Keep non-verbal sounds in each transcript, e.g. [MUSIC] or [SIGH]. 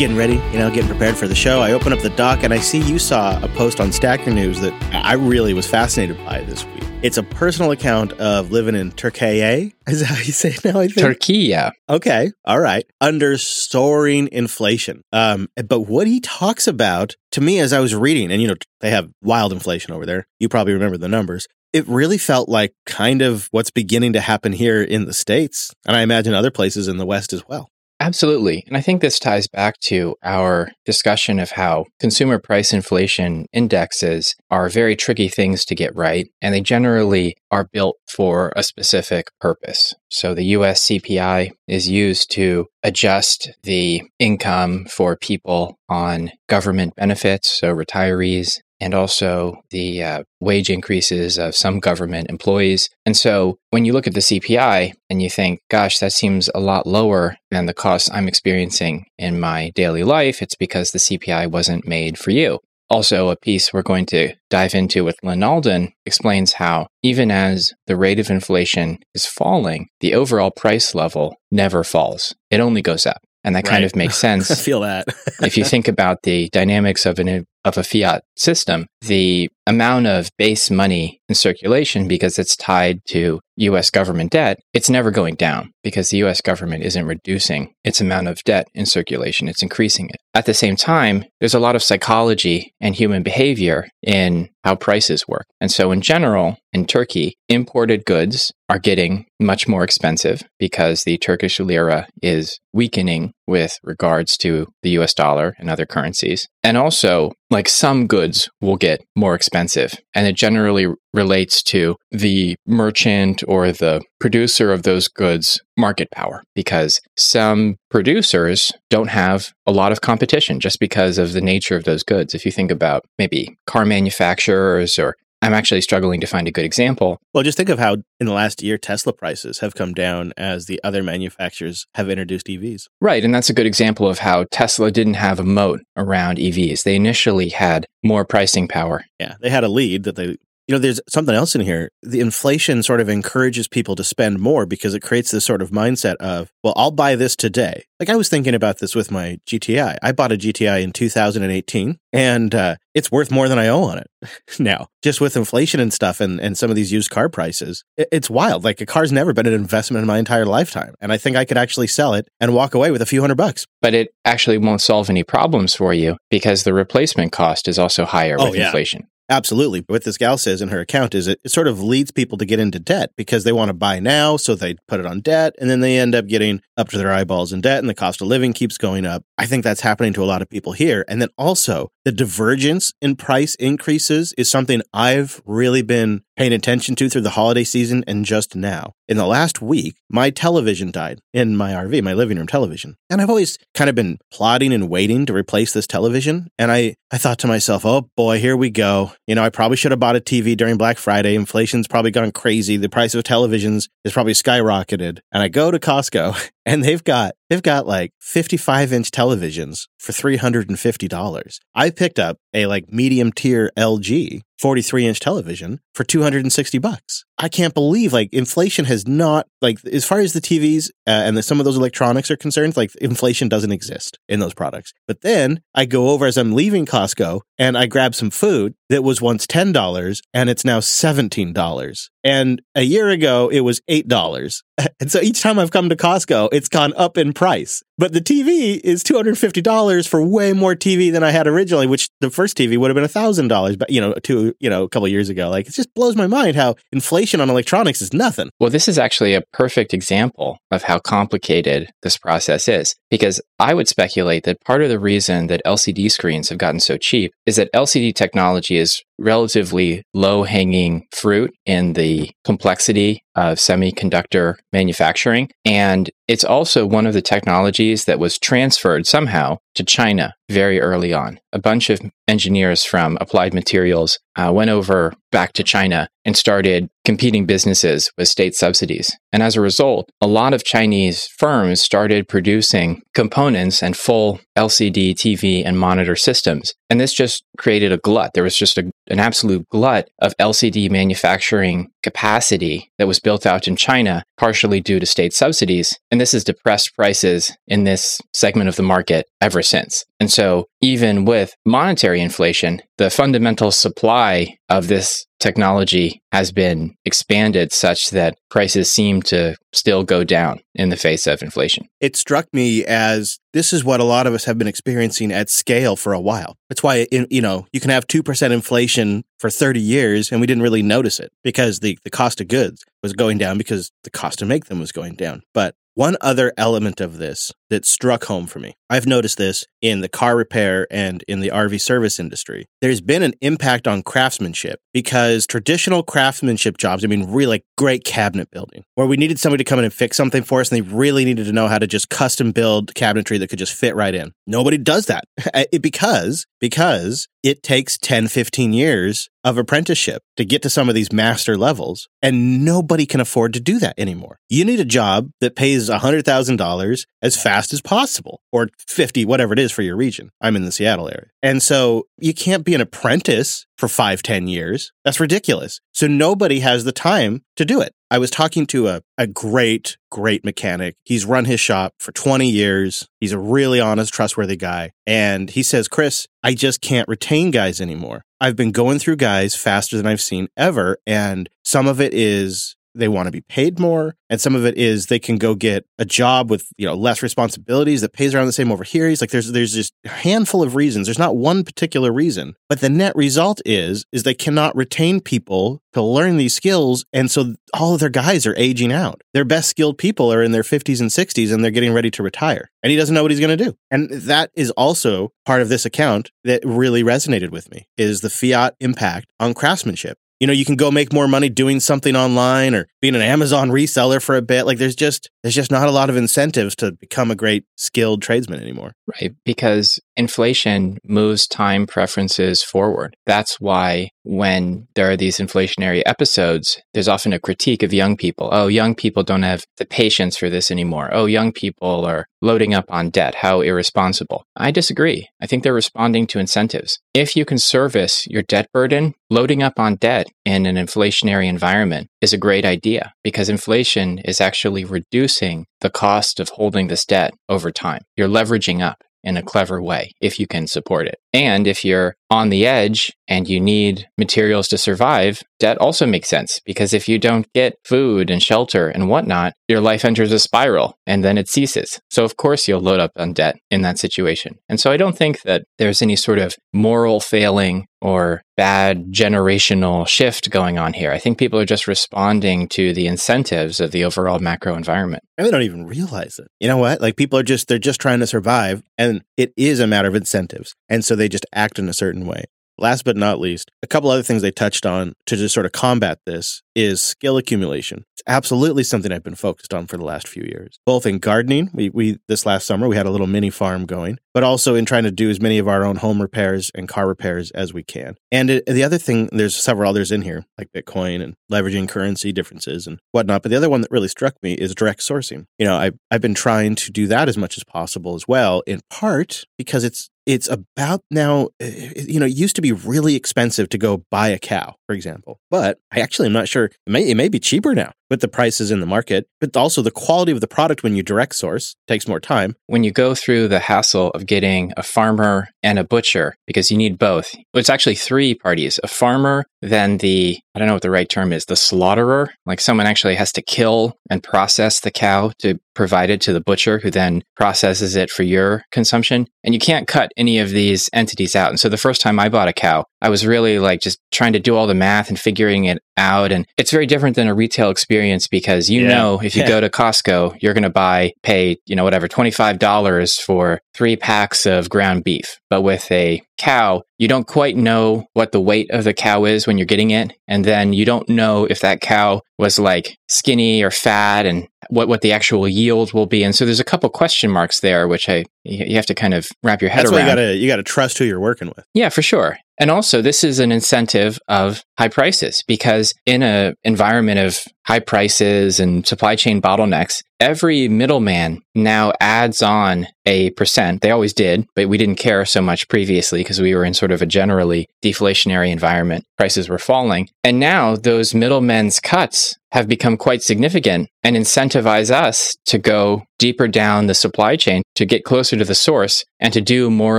getting ready, you know, getting prepared for the show. I open up the doc and I see you saw a post on Stacker News that I really was fascinated by this week. It's a personal account of living in Turkey. Is that how you say it now? I think. Turkey, yeah. Okay. All right. Under soaring inflation. Um, but what he talks about to me as I was reading, and you know, they have wild inflation over there. You probably remember the numbers. It really felt like kind of what's beginning to happen here in the States. And I imagine other places in the West as well. Absolutely. And I think this ties back to our discussion of how consumer price inflation indexes are very tricky things to get right, and they generally are built for a specific purpose. So the US CPI is used to adjust the income for people on government benefits, so retirees and also the uh, wage increases of some government employees. And so when you look at the CPI and you think, gosh, that seems a lot lower than the costs I'm experiencing in my daily life, it's because the CPI wasn't made for you. Also, a piece we're going to dive into with Lyn Alden explains how, even as the rate of inflation is falling, the overall price level never falls. It only goes up. And that right. kind of makes sense. [LAUGHS] I feel that. if you think about the dynamics of an of a fiat system, the amount of base money in circulation because it's tied to US government debt, it's never going down because the US government isn't reducing its amount of debt in circulation, it's increasing it. At the same time, there's a lot of psychology and human behavior in how prices work. And so in general, in Turkey, imported goods are getting much more expensive because the Turkish lira is weakening with regards to the US dollar and other currencies. And also, like some goods will get more expensive. And it generally relates to the merchant or the producer of those goods market power because some producers don't have a lot of competition just because of the nature of those goods. If you think about maybe car manufacturers or I'm actually struggling to find a good example. Well, just think of how in the last year Tesla prices have come down as the other manufacturers have introduced EVs. Right. And that's a good example of how Tesla didn't have a moat around EVs. They initially had more pricing power. Yeah. They had a lead that they you know, there's something else in here. The inflation sort of encourages people to spend more because it creates this sort of mindset of, well, I'll buy this today. Like I was thinking about this with my GTI. I bought a GTI in 2018 and uh, it's worth more than I owe on it [LAUGHS] now. Just with inflation and stuff and, and some of these used car prices, it, it's wild. Like a car's never been an investment in my entire lifetime. And I think I could actually sell it and walk away with a few hundred bucks. But it actually won't solve any problems for you because the replacement cost is also higher oh, with yeah. inflation. Absolutely. What this gal says in her account is it, it sort of leads people to get into debt because they want to buy now, so they put it on debt, and then they end up getting up to their eyeballs in debt, and the cost of living keeps going up. I think that's happening to a lot of people here. And then also, the divergence in price increases is something I've really been paying attention to through the holiday season and just now. In the last week, my television died in my RV, my living room television. And I've always kind of been plotting and waiting to replace this television. And I, I thought to myself, oh boy, here we go. You know, I probably should have bought a TV during Black Friday. Inflation's probably gone crazy. The price of televisions is probably skyrocketed. And I go to Costco [LAUGHS] and they've got they've got like 55 inch televisions for $350 i picked up a like medium tier lg 43 inch television for 260 bucks i can't believe like inflation has not like as far as the tvs uh, and the, some of those electronics are concerned like inflation doesn't exist in those products. But then i go over as i'm leaving costco and i grab some food that was once $10 and it's now $17 and a year ago it was $8 [LAUGHS] and so each time i've come to costco it's gone up in price. But the tv is $250 for way more tv than i had originally which the first tv would have been $1000 but you know to you know a couple years ago. Like it just blows my mind how inflation on electronics is nothing. Well this is actually a perfect example of how complicated this process is because i would speculate that part of the reason that lcd screens have gotten so cheap is that lcd technology is relatively low hanging fruit in the complexity of semiconductor manufacturing. And it's also one of the technologies that was transferred somehow to China very early on. A bunch of engineers from Applied Materials uh, went over back to China and started competing businesses with state subsidies. And as a result, a lot of Chinese firms started producing components and full LCD TV and monitor systems. And this just created a glut. There was just a, an absolute glut of LCD manufacturing capacity that was built out in China, partially due to state subsidies. And this has depressed prices in this segment of the market ever since. And so, even with monetary inflation, the fundamental supply of this technology has been expanded such that prices seem to still go down in the face of inflation. It struck me as this is what a lot of us have been experiencing at scale for a while. That's why you know you can have two percent inflation for thirty years and we didn't really notice it because the the cost of goods was going down because the cost to make them was going down. But one other element of this that struck home for me. I've noticed this in the car repair and in the RV service industry. There's been an impact on craftsmanship because traditional craftsmanship jobs, I mean, really like great cabinet building, where we needed somebody to come in and fix something for us and they really needed to know how to just custom build cabinetry that could just fit right in. Nobody does that [LAUGHS] eh, it, because, because it takes 10, 15 years of apprenticeship to get to some of these master levels and nobody can afford to do that anymore. You need a job that pays $100,000 as fast fast as possible or 50, whatever it is for your region. I'm in the Seattle area. And so you can't be an apprentice for five, ten years. That's ridiculous. So nobody has the time to do it. I was talking to a, a great, great mechanic. He's run his shop for 20 years. He's a really honest, trustworthy guy. And he says, Chris, I just can't retain guys anymore. I've been going through guys faster than I've seen ever. And some of it is they want to be paid more and some of it is they can go get a job with you know less responsibilities that pays around the same over here. He's like there's there's just a handful of reasons. There's not one particular reason. But the net result is is they cannot retain people to learn these skills and so all of their guys are aging out. Their best skilled people are in their 50s and 60s and they're getting ready to retire and he doesn't know what he's going to do. And that is also part of this account that really resonated with me is the fiat impact on craftsmanship you know, you can go make more money doing something online or being an Amazon reseller for a bit. Like there's just there's just not a lot of incentives to become a great skilled tradesman anymore. Right, because inflation moves time preferences forward. That's why when there are these inflationary episodes, there's often a critique of young people. Oh, young people don't have the patience for this anymore. Oh, young people are loading up on debt. How irresponsible. I disagree. I think they're responding to incentives. If you can service your debt burden, loading up on debt in an inflationary environment is a great idea because inflation is actually reducing the cost of holding this debt over time. You're leveraging up in a clever way if you can support it. And if you're on the edge and you need materials to survive, debt also makes sense because if you don't get food and shelter and whatnot, your life enters a spiral and then it ceases. So, of course, you'll load up on debt in that situation. And so, I don't think that there's any sort of moral failing or bad generational shift going on here. I think people are just responding to the incentives of the overall macro environment. And they don't even realize it. You know what? Like people are just, they're just trying to survive and it is a matter of incentives. And so they just act in a certain way. Last but not least, a couple other things they touched on to just sort of combat this is skill accumulation. It's absolutely something I've been focused on for the last few years, both in gardening. We, we this last summer we had a little mini farm going, but also in trying to do as many of our own home repairs and car repairs as we can. And it, the other thing, there's several others in here like Bitcoin and leveraging currency differences and whatnot. But the other one that really struck me is direct sourcing. You know, I I've been trying to do that as much as possible as well, in part because it's it's about now eh, eh, you know it used to be really expensive to go buy a cow for example but i actually am not sure it may, it may be cheaper now with the prices in the market, but also the quality of the product when you direct source takes more time. When you go through the hassle of getting a farmer and a butcher, because you need both, it's actually three parties a farmer, then the, I don't know what the right term is, the slaughterer, like someone actually has to kill and process the cow to provide it to the butcher who then processes it for your consumption. And you can't cut any of these entities out. And so the first time I bought a cow, I was really like just trying to do all the math and figuring it out. And it's very different than a retail experience because you yeah. know if you yeah. go to Costco, you're going to buy, pay, you know, whatever, $25 for three packs of ground beef. But with a cow, you don't quite know what the weight of the cow is when you're getting it. And then you don't know if that cow was like skinny or fat and what, what the actual yield will be. And so there's a couple question marks there, which I, you have to kind of wrap your head That's around. Why you gotta, you gotta trust who you're working with. Yeah, for sure. And also, this is an incentive of high prices because in an environment of high prices and supply chain bottlenecks, every middleman now adds on a percent. They always did, but we didn't care so much previously because we were in sort of a generally deflationary environment. Prices were falling. And now those middlemen's cuts have become quite significant and incentivize us to go deeper down the supply chain to get closer to the source and to do more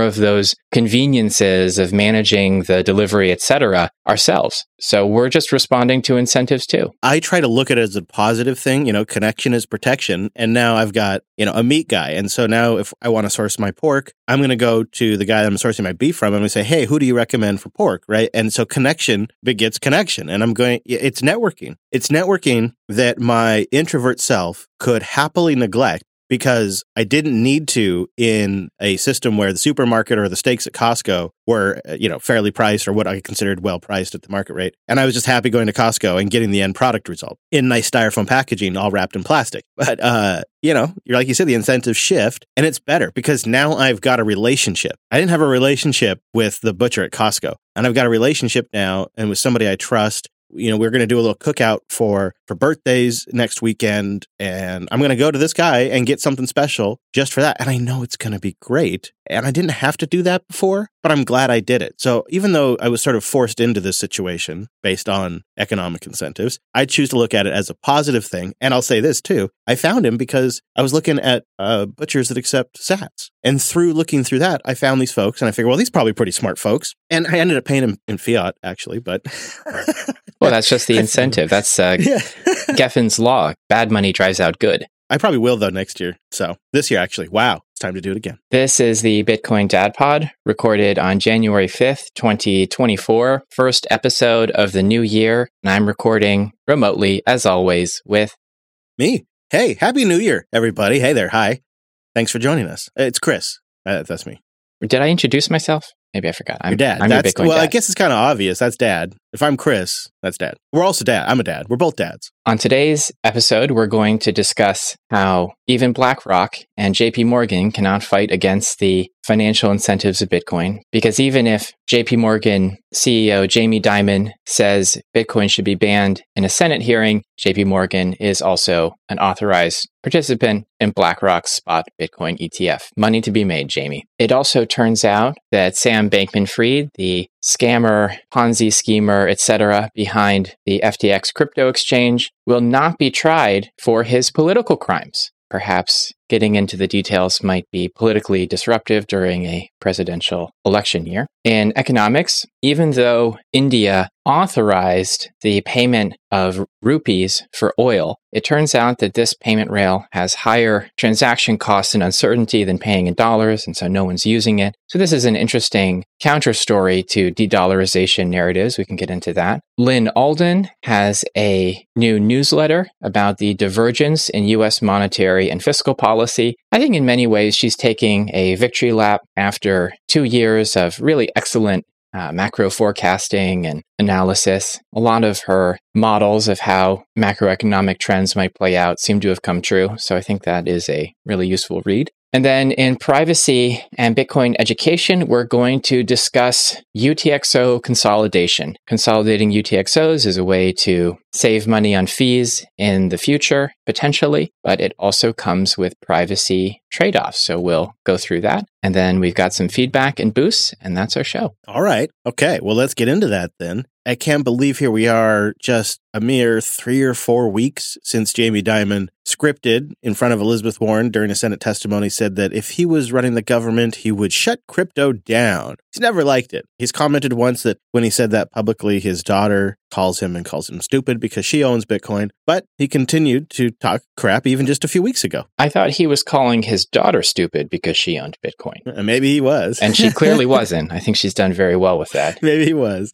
of those conveniences of managing the delivery etc ourselves so we're just responding to incentives too I try to look at it as a positive thing. You know, connection is protection. And now I've got, you know, a meat guy. And so now if I want to source my pork, I'm going to go to the guy that I'm sourcing my beef from. Going to say, hey, who do you recommend for pork? Right. And so connection begets connection. And I'm going, it's networking. It's networking that my introvert self could happily neglect because I didn't need to in a system where the supermarket or the steaks at Costco were, uh, you know, fairly priced or what I considered well priced at the market rate. And I was just happy going to Costco and getting the end product result in nice styrofoam packaging, all wrapped in plastic. But, uh, you know, you're like you said, the incentives shift and it's better because now I've got a relationship. I didn't have a relationship with the butcher at Costco and I've got a relationship now and with somebody I trust you know, we're going to do a little cookout for for birthdays next weekend, and I'm going to go to this guy and get something special just for that. And I know it's going to be great. And I didn't have to do that before, but I'm glad I did it. So even though I was sort of forced into this situation based on economic incentives, I choose to look at it as a positive thing. And I'll say this too: I found him because I was looking at uh, butchers that accept Sats, and through looking through that, I found these folks, and I figured, well, these probably pretty smart folks. And I ended up paying him in fiat, actually, but. [LAUGHS] well that's just the [LAUGHS] incentive that's uh, [LAUGHS] yeah. Gresham's law bad money drives out good I probably will though next year. So this year, actually, wow, time to do it again. This is the Bitcoin Dad Pod, recorded on January 5th, 2024, first episode of the new year. And I'm recording remotely, as always, with Me. Hey, happy New Year, everybody. Hey there. Hi. Thanks for joining us. It's Chris. Uh, that's me. Did I introduce myself? Maybe I forgot. I'm Your dad. I'm that's your well, dad. I guess it's kind of obvious. That's dad. If I'm Chris, that's dad. We're also dad. I'm a dad. We're both dads. On today's episode, we're going to discuss how even BlackRock and JP Morgan cannot fight against the financial incentives of Bitcoin. Because even if JP Morgan CEO Jamie Dimon says Bitcoin should be banned in a Senate hearing, JP Morgan is also an authorized participant in BlackRock's spot Bitcoin ETF. Money to be made, Jamie. It also turns out that Sam Bankman Fried, the scammer, Ponzi schemer, etc., behind the FTX crypto exchange, will not be tried for his political crimes. Perhaps getting into the details might be politically disruptive during a presidential election year. In economics, even though India authorized the payment of rupees for oil, it turns out that this payment rail has higher transaction costs and uncertainty than paying in dollars, and so no one's using it. So this is an interesting counter story to de-dollarization narratives. We can get into that. Lyn Alden has a new newsletter about the divergence in US monetary and fiscal policy. I think in many ways she's taking a victory lap after two years of really excellent uh, macro forecasting and analysis. A lot of her models of how macroeconomic trends might play out seem to have come true. So I think that is a really useful read. And then in privacy and Bitcoin education, we're going to discuss UTXO consolidation. Consolidating UTXOs is a way to save money on fees in the future, potentially, but it also comes with privacy trade offs. So we'll go through that. And then we've got some feedback and boosts, and that's our show. All right. Okay. Well, let's get into that then. I can't believe here we are just a mere three or four weeks since Jamie Dimon scripted in front of Elizabeth Warren during a Senate testimony said that if he was running the government, he would shut crypto down. He's never liked it. He's commented once that when he said that publicly, his daughter calls him and calls him stupid because she owns Bitcoin, but he continued to talk crap even just a few weeks ago. I thought he was calling his daughter stupid because she owned Bitcoin. Uh, maybe he was. And she clearly [LAUGHS] wasn't. I think she's done very well with that. maybe he was.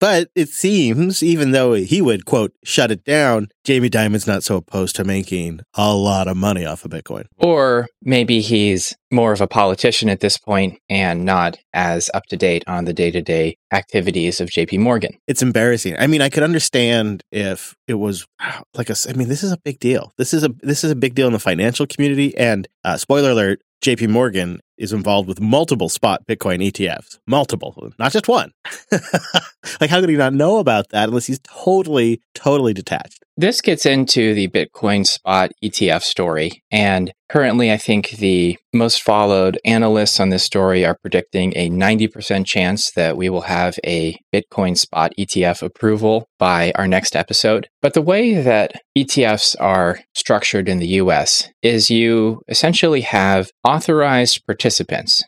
But it seems, even though he would, quote, shut it down, Jamie Dimon's not so opposed to making a lot of money off of Bitcoin. Or maybe he's more of a politician at this point and not as up to date on the day to day activities of JP Morgan. It's embarrassing. I mean, I could understand if it was [SIGHS] like a, I mean, this is a big deal. This is a, this is a big deal in the financial community. And uh, spoiler alert, JP Morgan is involved with multiple spot Bitcoin ETFs. Multiple, not just one. [LAUGHS] like, how could he not know about that unless he's totally, totally detached? This gets into the Bitcoin spot ETF story. And currently, I think the most followed analysts on this story are predicting a 90% chance that we will have a Bitcoin spot ETF approval by our next episode. But the way that ETFs are structured in the US is you essentially have authorized participants.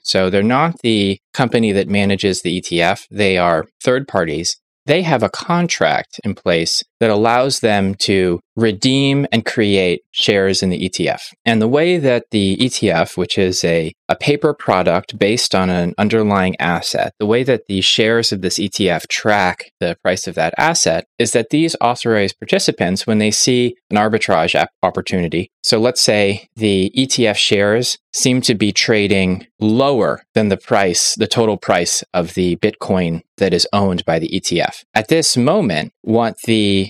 So they're not the company that manages the ETF, they are third parties. They have a contract in place that allows them to redeem and create shares in the ETF. And the way that the ETF, which is a, a paper product based on an underlying asset, the way that the shares of this ETF track the price of that asset is that these authorized participants, when they see an arbitrage opportunity, so let's say the ETF shares seem to be trading lower than the price, the total price of the Bitcoin that is owned by the ETF. At this moment, what the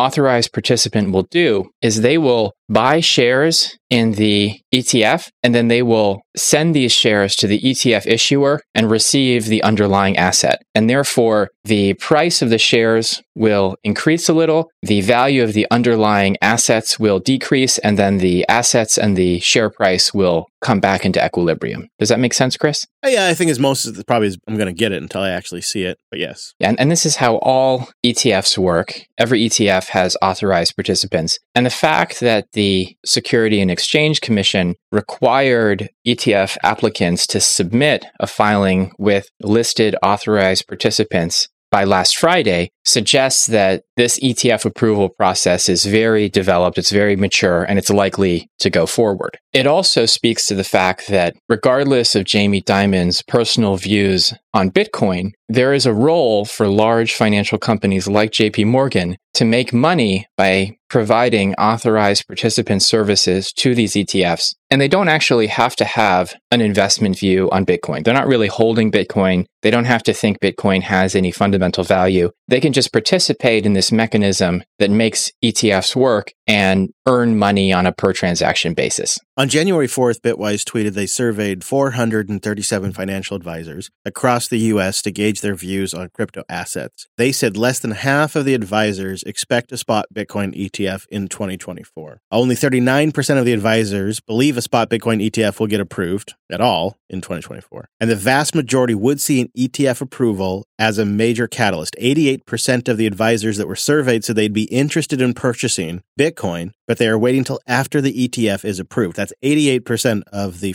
authorized participant will do is they will buy shares in the ETF and then they will send these shares to the ETF issuer and receive the underlying asset. And therefore, the price of the shares will increase a little, the value of the underlying assets will decrease, and then the assets and the share price will come back into equilibrium. Does that make sense, Chris? Uh, yeah, I think as most of the probably is, I'm going to get it until I actually see it, but yes. Yeah, and, and this is how all ETFs work. Every ETF has authorized participants. And the fact that the Security and Exchange Commission required ETF applicants to submit a filing with listed authorized participants by last Friday suggests that this ETF approval process is very developed, it's very mature, and it's likely to go forward. It also speaks to the fact that regardless of Jamie Dimon's personal views on Bitcoin, there is a role for large financial companies like JP Morgan to make money by providing authorized participant services to these ETFs. And they don't actually have to have an investment view on Bitcoin. They're not really holding Bitcoin. They don't have to think Bitcoin has any fundamental value. They can just participate in this mechanism that makes ETFs work and earn money on a per transaction basis. On January 4th, Bitwise tweeted they surveyed 437 financial advisors across the U.S. to gauge their views on crypto assets. They said less than half of the advisors expect a spot Bitcoin ETF in 2024. Only 39% of the advisors believe a spot Bitcoin ETF will get approved at all in 2024. And the vast majority would see an ETF approval as a major catalyst. 88% of the advisors that were surveyed said they'd be interested in purchasing Bitcoin, but they are waiting until after the ETF is approved. That's 88% of the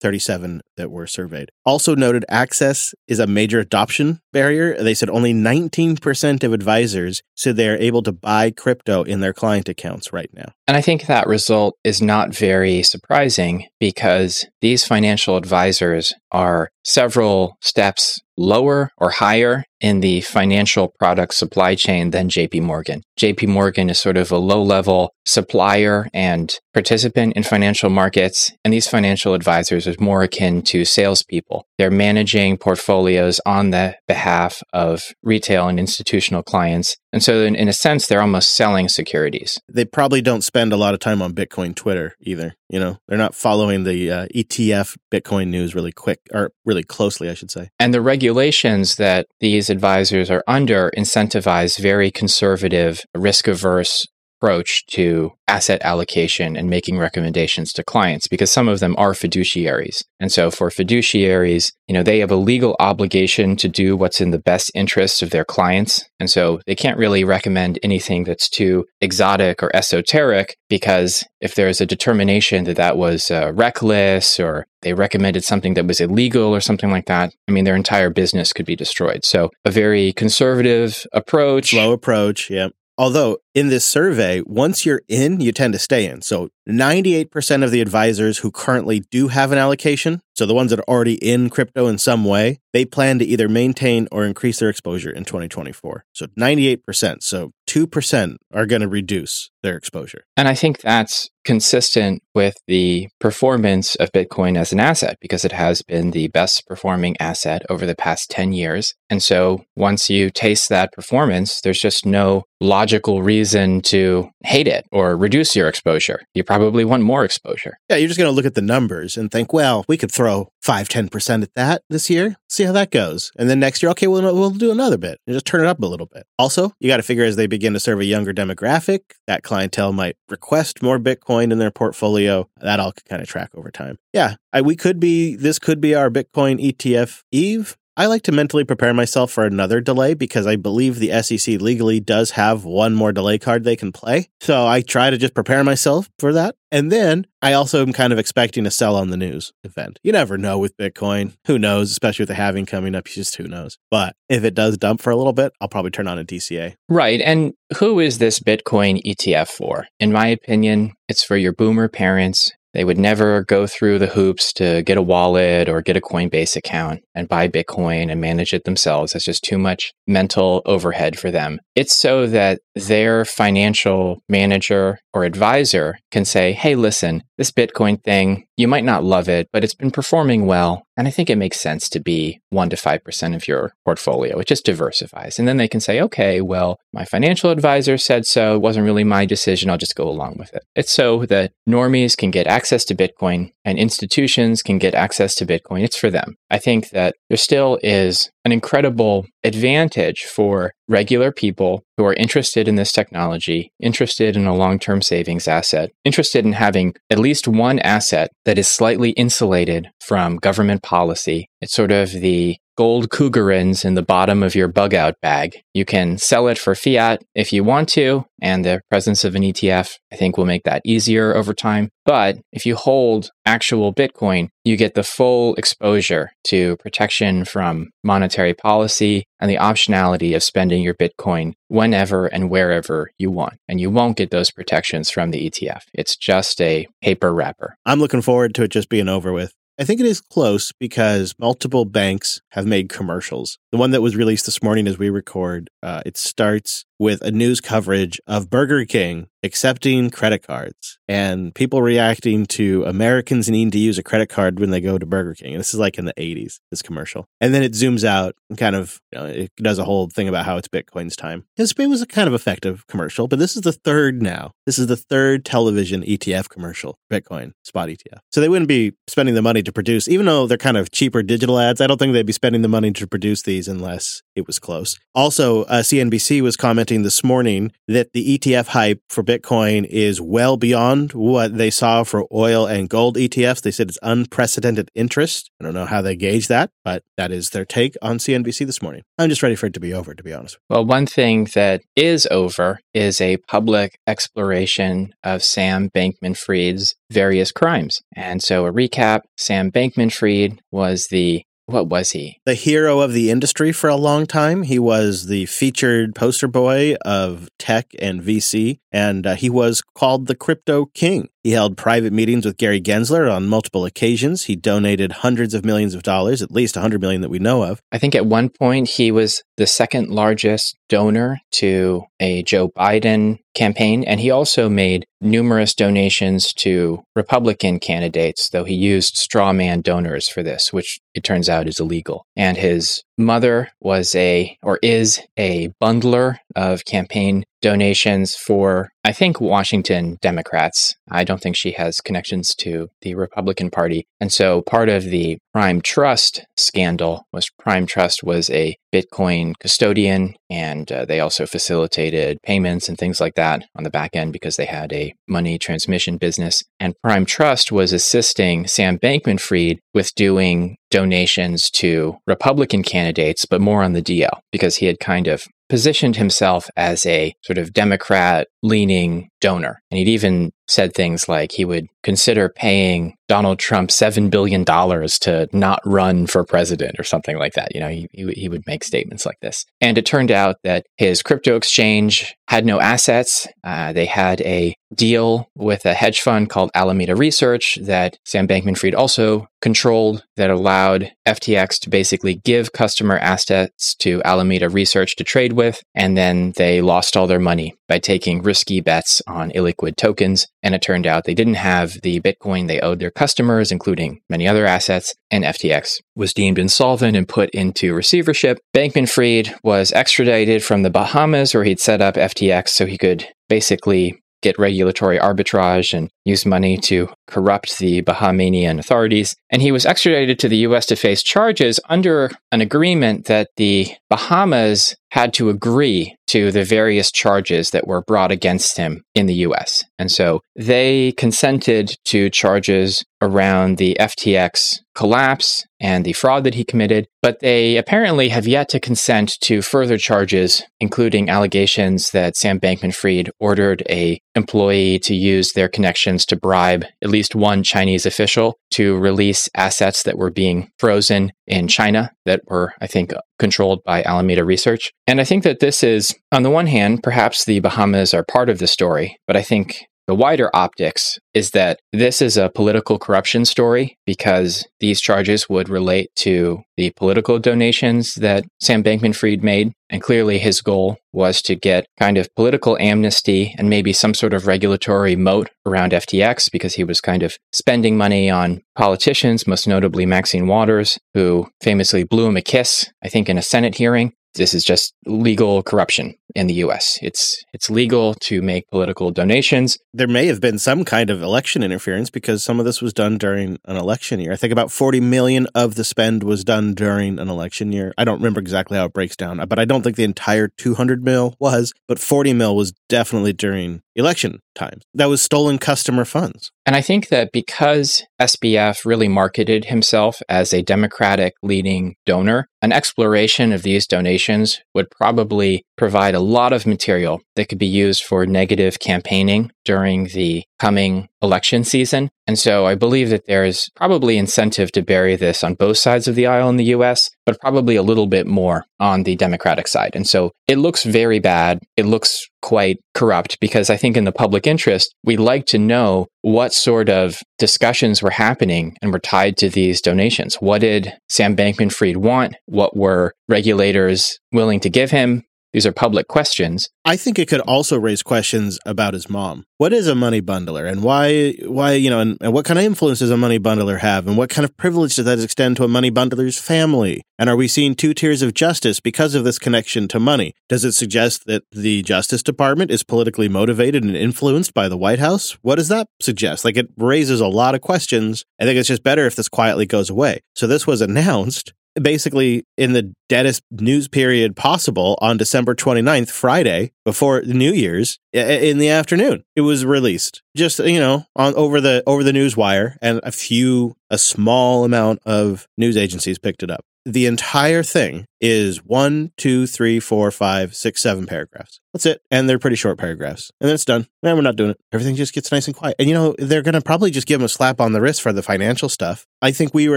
437 that were surveyed. Also noted access is a major adoption barrier. They said only 19% of advisors said they are able to buy crypto in their client accounts right now. And I think that result is not very surprising because these financial advisors are several steps lower or higher in the financial product supply chain than JP Morgan. JP Morgan is sort of a low level supplier and participant in financial markets. And these financial advisors are more akin to salespeople. They're managing portfolios on the behalf of retail and institutional clients. And so, in, in a sense, they're almost selling securities. They probably don't spend a lot of time on Bitcoin Twitter either. You know, they're not following the uh, ETF Bitcoin news really quick or really closely, I should say. And the regulations that these advisors are under incentivize very conservative, risk averse approach to asset allocation and making recommendations to clients because some of them are fiduciaries. And so for fiduciaries, you know, they have a legal obligation to do what's in the best interest of their clients. And so they can't really recommend anything that's too exotic or esoteric because if there's a determination that that was uh, reckless or they recommended something that was illegal or something like that, I mean, their entire business could be destroyed. So a very conservative approach. Slow approach. Yep. Although in this survey, once you're in, you tend to stay in. So 98% of the advisors who currently do have an allocation, so the ones that are already in crypto in some way, they plan to either maintain or increase their exposure in 2024. So 98%. So 2% are going to reduce their exposure. And I think that's consistent with the performance of Bitcoin as an asset because it has been the best performing asset over the past 10 years. And so once you taste that performance, there's just no logical reason reason to hate it or reduce your exposure. You probably want more exposure. Yeah, you're just going to look at the numbers and think, well, we could throw 5, 10% at that this year, see how that goes. And then next year, okay, we'll, we'll do another bit and just turn it up a little bit. Also, you got to figure as they begin to serve a younger demographic, that clientele might request more Bitcoin in their portfolio. That all could kind of track over time. Yeah, I, we could be, this could be our Bitcoin ETF Eve. I like to mentally prepare myself for another delay because I believe the SEC legally does have one more delay card they can play. So I try to just prepare myself for that. And then I also am kind of expecting a sell on the news event. You never know with Bitcoin. Who knows, especially with the halving coming up, just who knows. But if it does dump for a little bit, I'll probably turn on a DCA. Right. And who is this Bitcoin ETF for? In my opinion, it's for your boomer parents they would never go through the hoops to get a wallet or get a Coinbase account and buy Bitcoin and manage it themselves. That's just too much mental overhead for them. It's so that their financial manager or advisor can say, hey, listen, this Bitcoin thing, you might not love it, but it's been performing well. And I think it makes sense to be 1% to 5% of your portfolio. It just diversifies. And then they can say, okay, well, my financial advisor said so. It wasn't really my decision. I'll just go along with it. It's so that normies can get access to Bitcoin and institutions can get access to Bitcoin. It's for them. I think that there still is an incredible advantage for regular people who are interested in this technology, interested in a long term savings asset, interested in having at least one asset that is slightly insulated from government policy. It's sort of the gold Krugerrands in the bottom of your bug out bag. You can sell it for fiat if you want to, and the presence of an ETF, I think, will make that easier over time. But if you hold actual Bitcoin, you get the full exposure to protection from monetary policy and the optionality of spending your Bitcoin whenever and wherever you want. And you won't get those protections from the ETF. It's just a paper wrapper. I'm looking forward to it just being over with. I think it is close because multiple banks have made commercials. The one that was released this morning as we record, uh, it starts with a news coverage of Burger King accepting credit cards and people reacting to Americans needing to use a credit card when they go to Burger King. And this is like in the 80s, this commercial. And then it zooms out and kind of, you know, it does a whole thing about how it's Bitcoin's time. It was a kind of effective commercial, but this is the third now. This is the third television ETF commercial, Bitcoin spot ETF. So they wouldn't be spending the money to produce, even though they're kind of cheaper digital ads. I don't think they'd be spending the money to produce these unless it was close. Also, uh, CNBC was commenting this morning that the ETF hype for Bitcoin is well beyond what they saw for oil and gold ETFs. They said it's unprecedented interest. I don't know how they gauge that, but that is their take on CNBC this morning. I'm just ready for it to be over, to be honest. Well, one thing that is over is a public exploration of Sam Bankman Fried's various crimes. And so, a recap Sam Bankman Fried was the what was he? The hero of the industry for a long time. He was the featured poster boy of tech and VC, and uh, he was called the crypto king. He held private meetings with Gary Gensler on multiple occasions. He donated hundreds of millions of dollars, at least 100 million that we know of. I think at one point he was the second largest donor to a Joe Biden campaign, and he also made numerous donations to Republican candidates, though he used straw man donors for this, which it turns out is illegal. And his mother was a, or is a bundler of campaign donations for, I think, Washington Democrats. I don't think she has connections to the Republican Party. And so part of the Prime Trust scandal was Prime Trust was a Bitcoin custodian, and uh, they also facilitated payments and things like that on the back end because they had a money transmission business. And Prime Trust was assisting Sam Bankman Fried with doing donations to Republican candidates, but more on the DL because he had kind of positioned himself as a sort of Democrat leaning donor. And he'd even said things like he would consider paying Donald Trump $7 billion to not run for president or something like that. You know, he, he would make statements like this. And it turned out that his crypto exchange had no assets. Uh, they had a deal with a hedge fund called Alameda Research that Sam Bankman Fried also controlled that allowed FTX to basically give customer assets to Alameda Research to trade with. And then they lost all their money by taking risky bets on illiquid tokens. And it turned out they didn't have the Bitcoin they owed their customers, including many other assets, and FTX was deemed insolvent and put into receivership. Bankman Fried was extradited from the Bahamas, where he'd set up FTX so he could basically get regulatory arbitrage and use money to corrupt the Bahamian authorities. And he was extradited to the US to face charges under an agreement that the Bahamas had to agree to the various charges that were brought against him in the US. And so they consented to charges around the FTX collapse and the fraud that he committed, but they apparently have yet to consent to further charges, including allegations that Sam Bankman Fried ordered a employee to use their connections to bribe at least one Chinese official to release assets that were being frozen in China that were, I think, controlled by Alameda Research. And I think that this is, on the one hand, perhaps the Bahamas are part of the story, but I think the wider optics is that this is a political corruption story because these charges would relate to the political donations that Sam Bankman Fried made. And clearly his goal was to get kind of political amnesty and maybe some sort of regulatory moat around FTX because he was kind of spending money on politicians, most notably Maxine Waters, who famously blew him a kiss, I think, in a Senate hearing this is just legal corruption in the US. It's it's legal to make political donations. There may have been some kind of election interference because some of this was done during an election year. I think about 40 million of the spend was done during an election year. I don't remember exactly how it breaks down, but I don't think the entire 200 mil was, but 40 mil was definitely during election times. That was stolen customer funds. And I think that because SBF really marketed himself as a Democratic leading donor, an exploration of these donations would probably provide a lot of material that could be used for negative campaigning during the coming election season. And so I believe that there is probably incentive to bury this on both sides of the aisle in the US, but probably a little bit more on the Democratic side. And so it looks very bad. It looks quite corrupt because I think in the public interest, we like to know what sort of discussions were happening and were tied to these donations. What did Sam Bankman Fried want? What were regulators willing to give him? These are public questions. I think it could also raise questions about his mom. What is a money bundler and why, why, you know, and, and, what kind of influence does a money bundler have and what kind of privilege does that extend to a money bundler's family? And are we seeing two tiers of justice because of this connection to money? Does it suggest that the Justice Department is politically motivated and influenced by the White House? What does that suggest? Like it raises a lot of questions. I think it's just better if this quietly goes away. So this was announced basically in the deadest news period possible on December 29th, Friday, before New Year's in the afternoon. It was released just, you know, on over the over the news wire and a few a small amount of news agencies picked it up the entire thing is one, two, three, four, five, six, seven paragraphs. That's it. And they're pretty short paragraphs. And then it's done. And we're not doing it. Everything just gets nice and quiet. And you know, they're going to probably just give him a slap on the wrist for the financial stuff. I think we were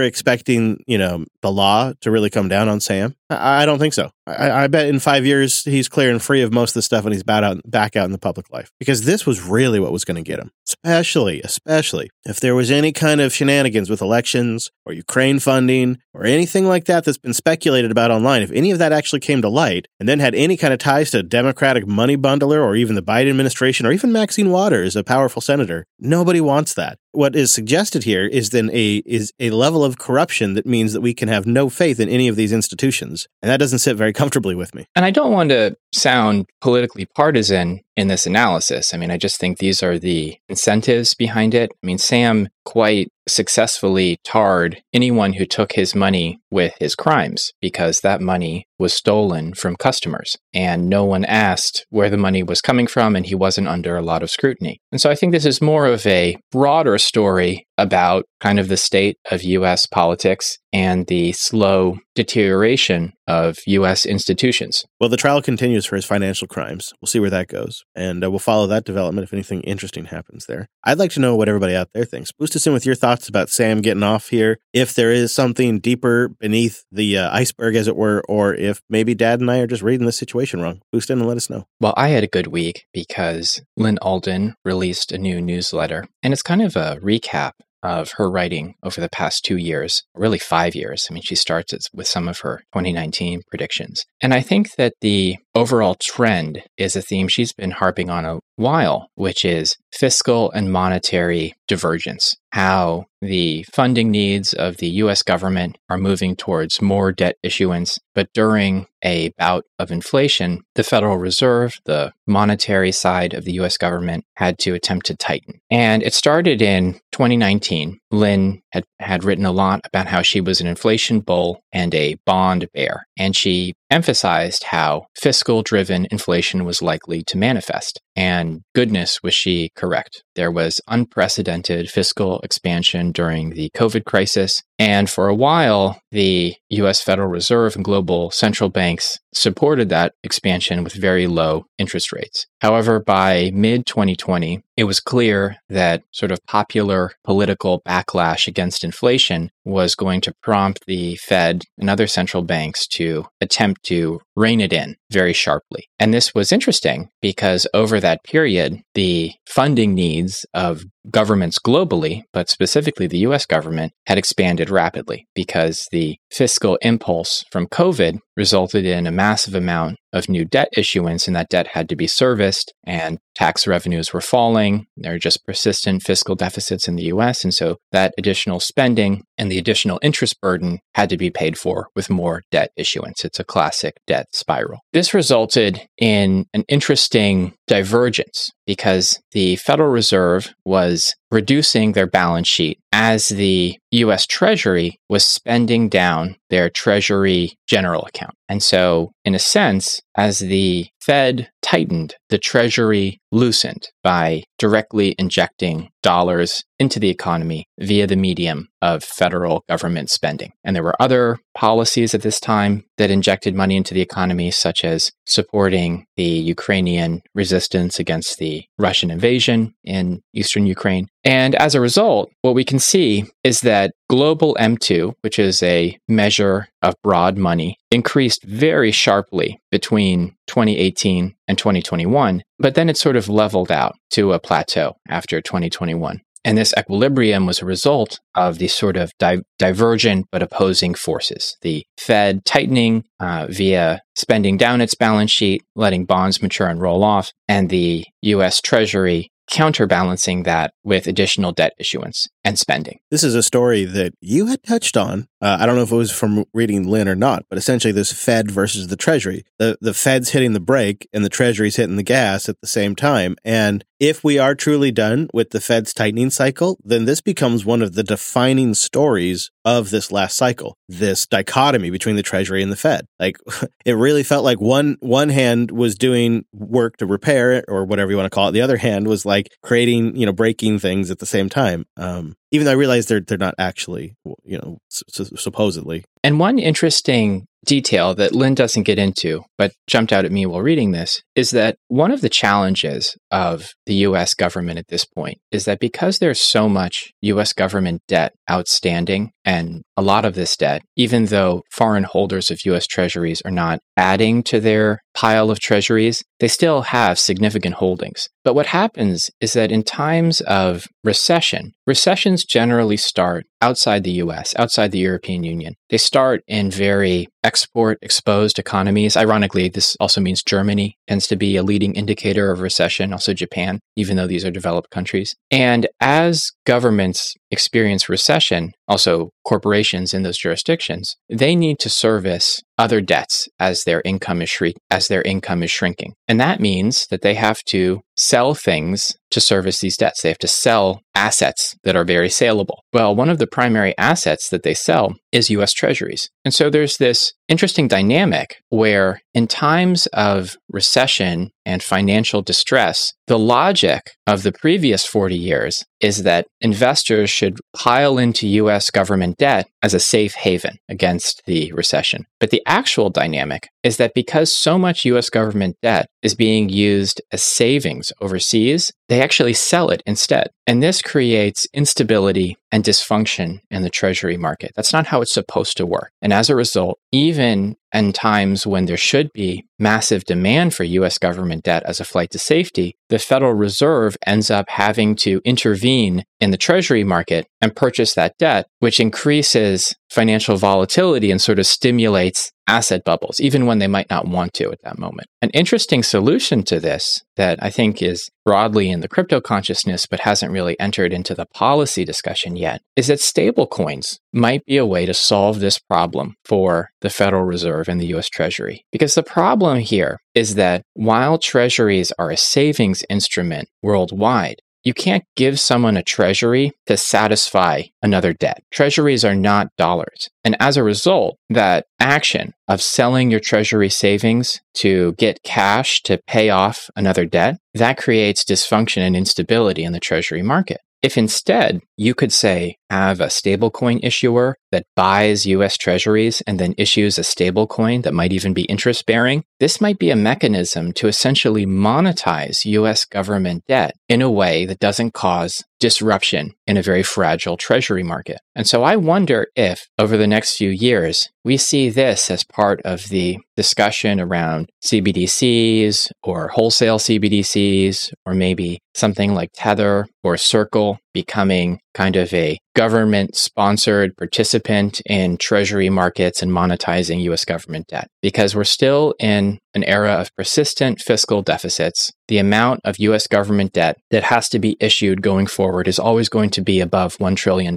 expecting, you know, the law to really come down on Sam. I, I don't think so. I, I, bet in five years he's clear and free of most of the stuff and he's out, back out in the public life because this was really what was going to get him. Especially, especially if there was any kind of shenanigans with elections or Ukraine funding or anything like that that's been speculated about online. If any of that actually came to light and then had any kind of ties to Democratic money bundler or even the Biden administration or even Maxine Waters, a powerful senator, nobody wants that what is suggested here is then a is a level of corruption that means that we can have no faith in any of these institutions. And that doesn't sit very comfortably with me. And i don't want to sound politically partisan in this analysis. I mean i just think these are the incentives behind it. I mean sam quite successfully tarred anyone who took his money with his crimes because that money was stolen from customers. And no one asked where the money was coming from and he wasn't under a lot of scrutiny. And so I think this is more of a broader story about kind of the state of US politics and the slow deterioration of US institutions. Well, the trial continues for his financial crimes. We'll see where that goes. And uh, we'll follow that development if anything interesting happens there. I'd like to know what everybody out there thinks. Boost us in with your thoughts about Sam getting off here. If there is something deeper beneath the uh, iceberg, as it were, or if maybe dad and I are just reading the situation wrong. Boost in and let us know. Well, I had a good week because Lyn Alden released a new newsletter, and it's kind of a recap of her writing over the past two years, really five years. I mean, she starts with some of her 2019 predictions. And I think that the overall trend is a theme she's been harping on a while, which is fiscal and monetary divergence. How the funding needs of the US government are moving towards more debt issuance. But during a bout of inflation, the Federal Reserve, the monetary side of the US government, had to attempt to tighten. And it started in 2019. Lyn had, had written a lot about how she was an inflation bull and a bond bear. And she emphasized how fiscal driven inflation was likely to manifest. And goodness was she correct. There was unprecedented fiscal expansion during the COVID crisis. And for a while, the US Federal Reserve and global central banks supported that expansion with very low interest rates. However, by mid 2020, it was clear that sort of popular political backlash against inflation was going to prompt the Fed and other central banks to attempt to rein it in very sharply. And this was interesting because over that period, the funding needs of governments globally, but specifically the US government, had expanded rapidly because the fiscal impulse from COVID resulted in a massive amount of new debt issuance, and that debt had to be serviced, and tax revenues were falling. There are just persistent fiscal deficits in the US. And so that additional spending and the additional interest burden had to be paid for with more debt issuance. It's a classic debt spiral. This resulted in an interesting divergence because the Federal Reserve was because reducing their balance sheet as the US Treasury was spending down their Treasury general account. And so, in a sense, as the Fed tightened, the Treasury loosened by directly injecting dollars into the economy via the medium of federal government spending. And there were other policies at this time that injected money into the economy, such as supporting the Ukrainian resistance against the Russian invasion in eastern Ukraine. And as a result, what we can see is that global M2, which is a measure of broad money, increased very sharply between 2018 and 2021, but then it sort of leveled out to a plateau after 2021. And this equilibrium was a result of these sort of di- divergent but opposing forces. The Fed tightening uh, via spending down its balance sheet, letting bonds mature and roll off, and the US Treasury counterbalancing that with additional debt issuance and spending. This is a story that you had touched on. Uh, I don't know if it was from reading Lyn or not, but essentially this Fed versus the Treasury. The the Fed's hitting the brake and the Treasury's hitting the gas at the same time. And if we are truly done with the Fed's tightening cycle, then this becomes one of the defining stories of this last cycle. This dichotomy between the Treasury and the Fed. Like [LAUGHS] it really felt like one one hand was doing work to repair it or whatever you want to call it. The other hand was like creating, you know, breaking things at the same time. Um, even though I realize they're they're not actually, you know, supposedly. And one interesting detail that Lyn doesn't get into, but jumped out at me while reading this, is that one of the challenges of the US government at this point is that because there's so much US government debt outstanding, and a lot of this debt, even though foreign holders of US treasuries are not adding to their pile of treasuries, they still have significant holdings. But what happens is that in times of recession, recessions generally start outside the US, outside the European Union. They start in very export exposed economies. Ironically, this also means Germany tends to be a leading indicator of recession, also Japan, even though these are developed countries. And as governments experience recession, also corporations in those jurisdictions, they need to service other debts as their income is as their income is shrinking. And that means that they have to sell things to service these debts. They have to sell assets that are very saleable. Well, one of the primary assets that they sell is US Treasuries. And so there's this interesting dynamic where in times of recession and financial distress, the logic of the previous 40 years is that investors should pile into US government debt as a safe haven against the recession. But the actual dynamic is that because so much US government debt is being used as savings overseas, they actually sell it instead. And this creates instability and dysfunction in the treasury market. That's not how it's supposed to work. And as a result, even in times when there should be massive demand for US government debt as a flight to safety, the Federal Reserve ends up having to intervene in the treasury market and purchase that debt, which increases financial volatility and sort of stimulates asset bubbles, even when they might not want to at that moment. An interesting solution to this that I think is broadly in the crypto consciousness but hasn't really entered into the policy discussion yet is that stablecoins might be a way to solve this problem for the Federal Reserve and the US Treasury. Because the problem here is that while treasuries are a savings instrument worldwide, you can't give someone a treasury to satisfy another debt. Treasuries are not dollars. And as a result, that action of selling your treasury savings to get cash to pay off another debt, that creates dysfunction and instability in the treasury market. If instead you could say, have a stablecoin issuer that buys US treasuries and then issues a stablecoin that might even be interest bearing, this might be a mechanism to essentially monetize US government debt in a way that doesn't cause disruption in a very fragile treasury market. And so I wonder if over the next few years, we see this as part of the discussion around CBDCs or wholesale CBDCs, or maybe something like Tether or Circle becoming kind of a government sponsored participant in treasury markets and monetizing US government debt. Because we're still in an era of persistent fiscal deficits. The amount of US government debt that has to be issued going forward is always going to be above $1 trillion.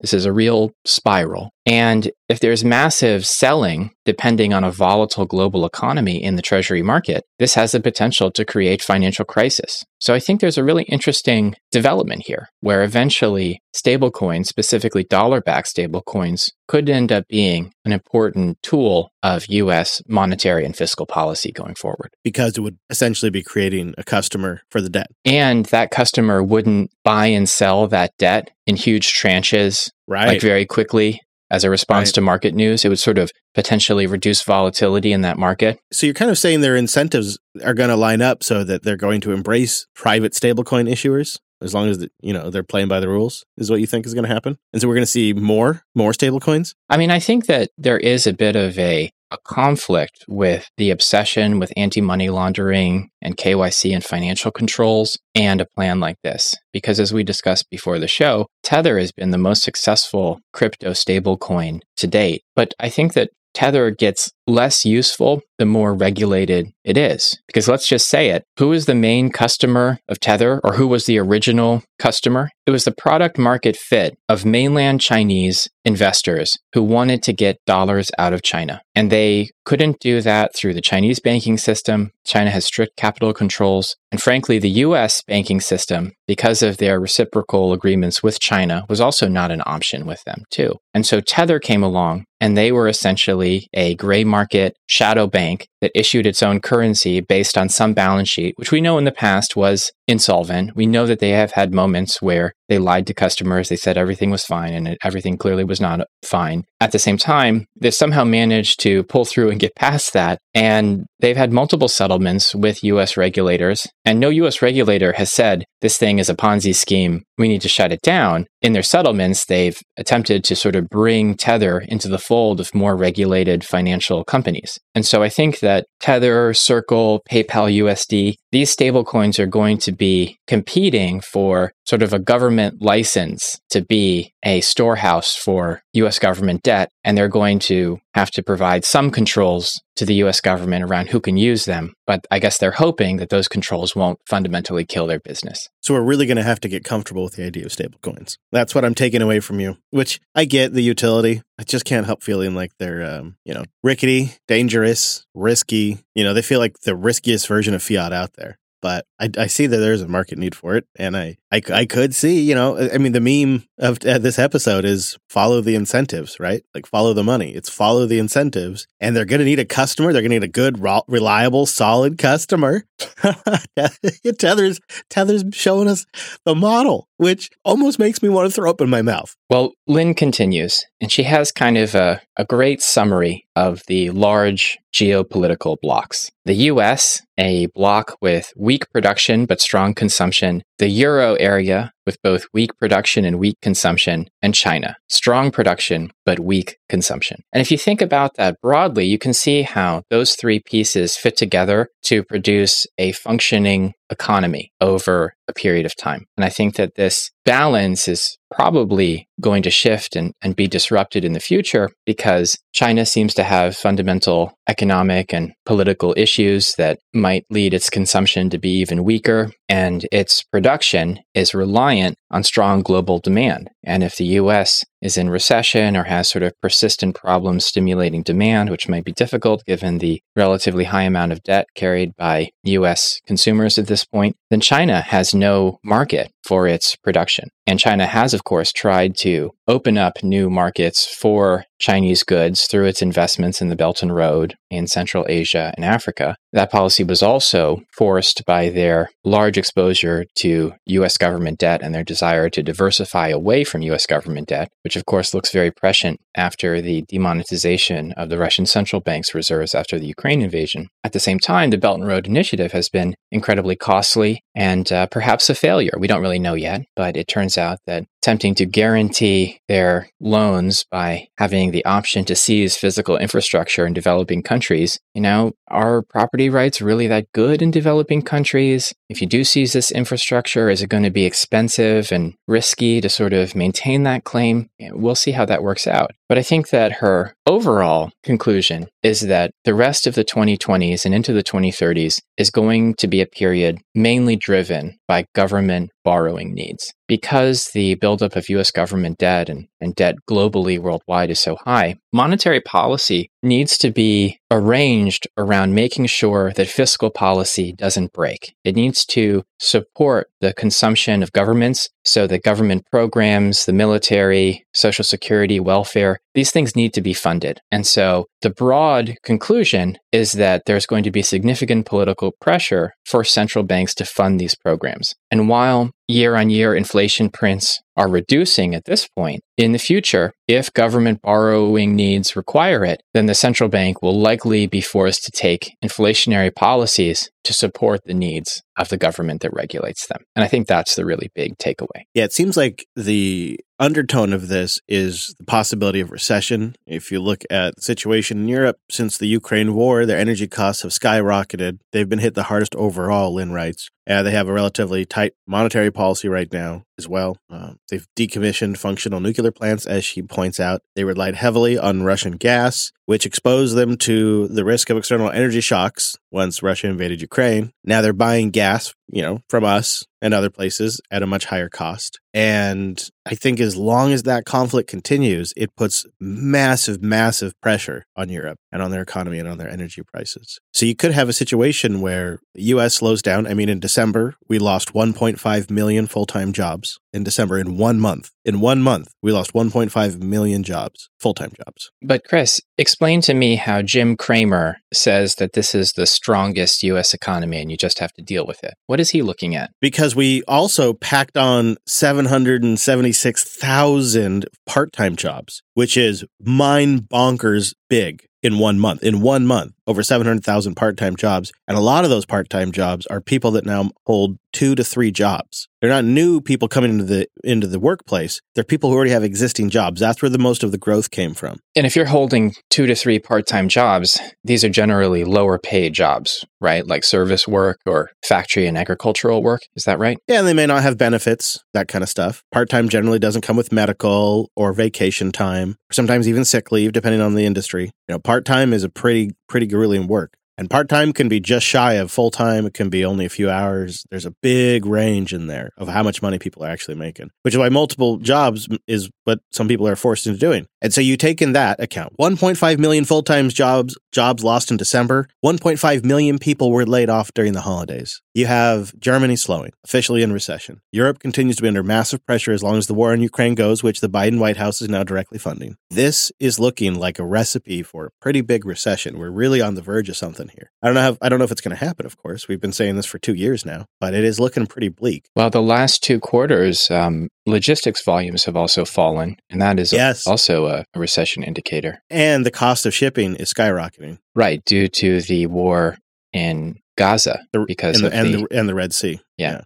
This is a real spiral. And if there's massive selling, depending on a volatile global economy in the treasury market, this has the potential to create financial crisis. So I think there's a really interesting development here where eventually stablecoins, specifically dollar backed stablecoins, could end up being an important tool of US monetary and fiscal policy going forward. Because it would essentially be creating a customer for the debt. And that customer wouldn't buy and sell that debt in huge tranches, right. like very quickly as a response right. to market news. It would sort of potentially reduce volatility in that market. So you're kind of saying their incentives are going to line up so that they're going to embrace private stablecoin issuers as long as the, you know they're playing by the rules is what you think is going to happen and so we're going to see more more stable coins i mean i think that there is a bit of a a conflict with the obsession with anti money laundering and KYC and financial controls and a plan like this. Because as we discussed before the show, Tether has been the most successful crypto stable coin to date. But I think that Tether gets less useful the more regulated it is. Because let's just say it who is the main customer of Tether or who was the original customer? It was the product market fit of mainland Chinese investors who wanted to get dollars out of China. And they couldn't do that through the Chinese banking system. China has strict capital controls. And frankly, the US banking system, because of their reciprocal agreements with China, was also not an option with them, too. And so Tether came along and they were essentially a gray market shadow bank that issued its own currency based on some balance sheet, which we know in the past was insolvent. We know that they have had moments where they lied to customers. They said everything was fine and everything clearly was not fine. At the same time, they've somehow managed to pull through and get past that. And they've had multiple settlements with US regulators. And no US regulator has said this thing is a Ponzi scheme. We need to shut it down. In their settlements, they've attempted to sort of bring Tether into the fold of more regulated financial companies. And so I think that Tether, Circle, PayPal USD, these stablecoins are going to be competing for sort of a government license to be a storehouse for US government debt. And they're going to have to provide some controls to the US government around who can use them. But I guess they're hoping that those controls won't fundamentally kill their business. So we're really going to have to get comfortable with the idea of stablecoins. That's what I'm taking away from you, which I get the utility. I just can't help feeling like they're, um, you know, rickety, dangerous, risky. You know, they feel like the riskiest version of fiat out there but I, I, see that there's a market need for it. And I, I, I could see, you know, I mean, the meme of uh, this episode is follow the incentives, right? Like follow the money. It's follow the incentives. And they're going to need a customer. They're going to need a good, reliable, solid customer. [LAUGHS] Tether's, Tether's showing us the model, which almost makes me want to throw up in my mouth. Well, Lyn continues, and she has kind of a, a great summary of the large geopolitical blocks. The US, a bloc with weak production but strong consumption, the euro area, with both weak production and weak consumption, and China, strong production but weak consumption. And if you think about that broadly, you can see how those three pieces fit together to produce a functioning economy over a period of time. And I think that this balance is probably going to shift and, and be disrupted in the future because China seems to have fundamental economic and political issues that might lead its consumption to be even weaker. And its production is reliant on strong global demand. And if the US is in recession or has sort of persistent problems stimulating demand, which might be difficult given the relatively high amount of debt carried by US consumers at this point, then China has no market for its production. And China has, of course, tried to open up new markets for Chinese goods through its investments in the Belt and Road in Central Asia and Africa. That policy was also forced by their large exposure to US government debt and their desire to diversify away from US government debt, which of course looks very prescient after the demonetization of the Russian central bank's reserves after the Ukraine invasion. At the same time, the Belt and Road Initiative has been incredibly costly and uh, perhaps a failure. We don't really know yet, but it turns out that attempting to guarantee their loans by having the option to seize physical infrastructure in developing countries, you know, are property rights really that good in developing countries? If you do seize this infrastructure, is it going to be expensive and risky to sort of maintain that claim? We'll see how that works out. But I think that her overall conclusion is that the rest of the 2020s and into the 2030s is going to be a period mainly driven by government borrowing needs. Because the buildup of US government debt and, and debt globally worldwide is so high, monetary policy needs to be arranged around making sure that fiscal policy doesn't break. It needs to support the consumption of governments so that government programs, the military, social security, welfare, these things need to be funded. And so the broad conclusion is that there's going to be significant political pressure for central banks to fund these programs. And while year on year inflation prints are reducing at this point, in the future, if government borrowing needs require it, then the central bank will likely be forced to take inflationary policies to support the needs of the government that regulates them. And I think that's the really big takeaway. Yeah, it seems like the undertone of this is the possibility of recession. If you look at the situation in Europe since the Ukraine war, their energy costs have skyrocketed. They've been hit the hardest overall, Lyn writes. Uh, they have a relatively tight monetary policy right now as well. Uh, they've decommissioned functional nuclear plants, as she points out. They relied heavily on Russian gas, which exposed them to the risk of external energy shocks once Russia invaded Ukraine. Now they're buying gas, you know, from us and other places at a much higher cost. And I think as long as that conflict continues, it puts massive, massive pressure on Europe and on their economy and on their energy prices. So you could have a situation where the US slows down. I mean, in December, we lost 1.5 million full time jobs in December in one month. In one month, we lost 1.5 million jobs, full time jobs. But Chris, explain to me how Jim Cramer says that this is the strongest US economy and you just have to deal with it. What is he looking at? Because we also packed on 776,000 part time jobs, which is mind bonkers big in one month. In one month, over 700,000 part time jobs. And a lot of those part time jobs are people that now hold two to three jobs. They're not new people coming into the into the workplace. They're people who already have existing jobs. That's where the most of the growth came from. And if you're holding two to three part-time jobs, these are generally lower paid jobs, right? Like service work or factory and agricultural work. Is that right? Yeah, and they may not have benefits, that kind of stuff. Part-time generally doesn't come with medical or vacation time, or sometimes even sick leave depending on the industry. You know, part-time is a pretty pretty grueling work. And part time can be just shy of full time. It can be only a few hours. There's a big range in there of how much money people are actually making, which is why multiple jobs is what some people are forced into doing. And so you take in that account 1.5 million full time jobs, jobs lost in December. 1.5 million people were laid off during the holidays. You have Germany slowing, officially in recession. Europe continues to be under massive pressure as long as the war in Ukraine goes, which the Biden White House is now directly funding. This is looking like a recipe for a pretty big recession. We're really on the verge of something here. I don't know. How, I don't know if it's going to happen. Of course, we've been saying this for two years now, but it is looking pretty bleak. Well, the last two quarters, um, logistics volumes have also fallen, and that is Yes. also a, recession indicator. And the cost of shipping is skyrocketing. Right, due to the war in Gaza The- because and of the, and the, the and the Red Sea. Yeah.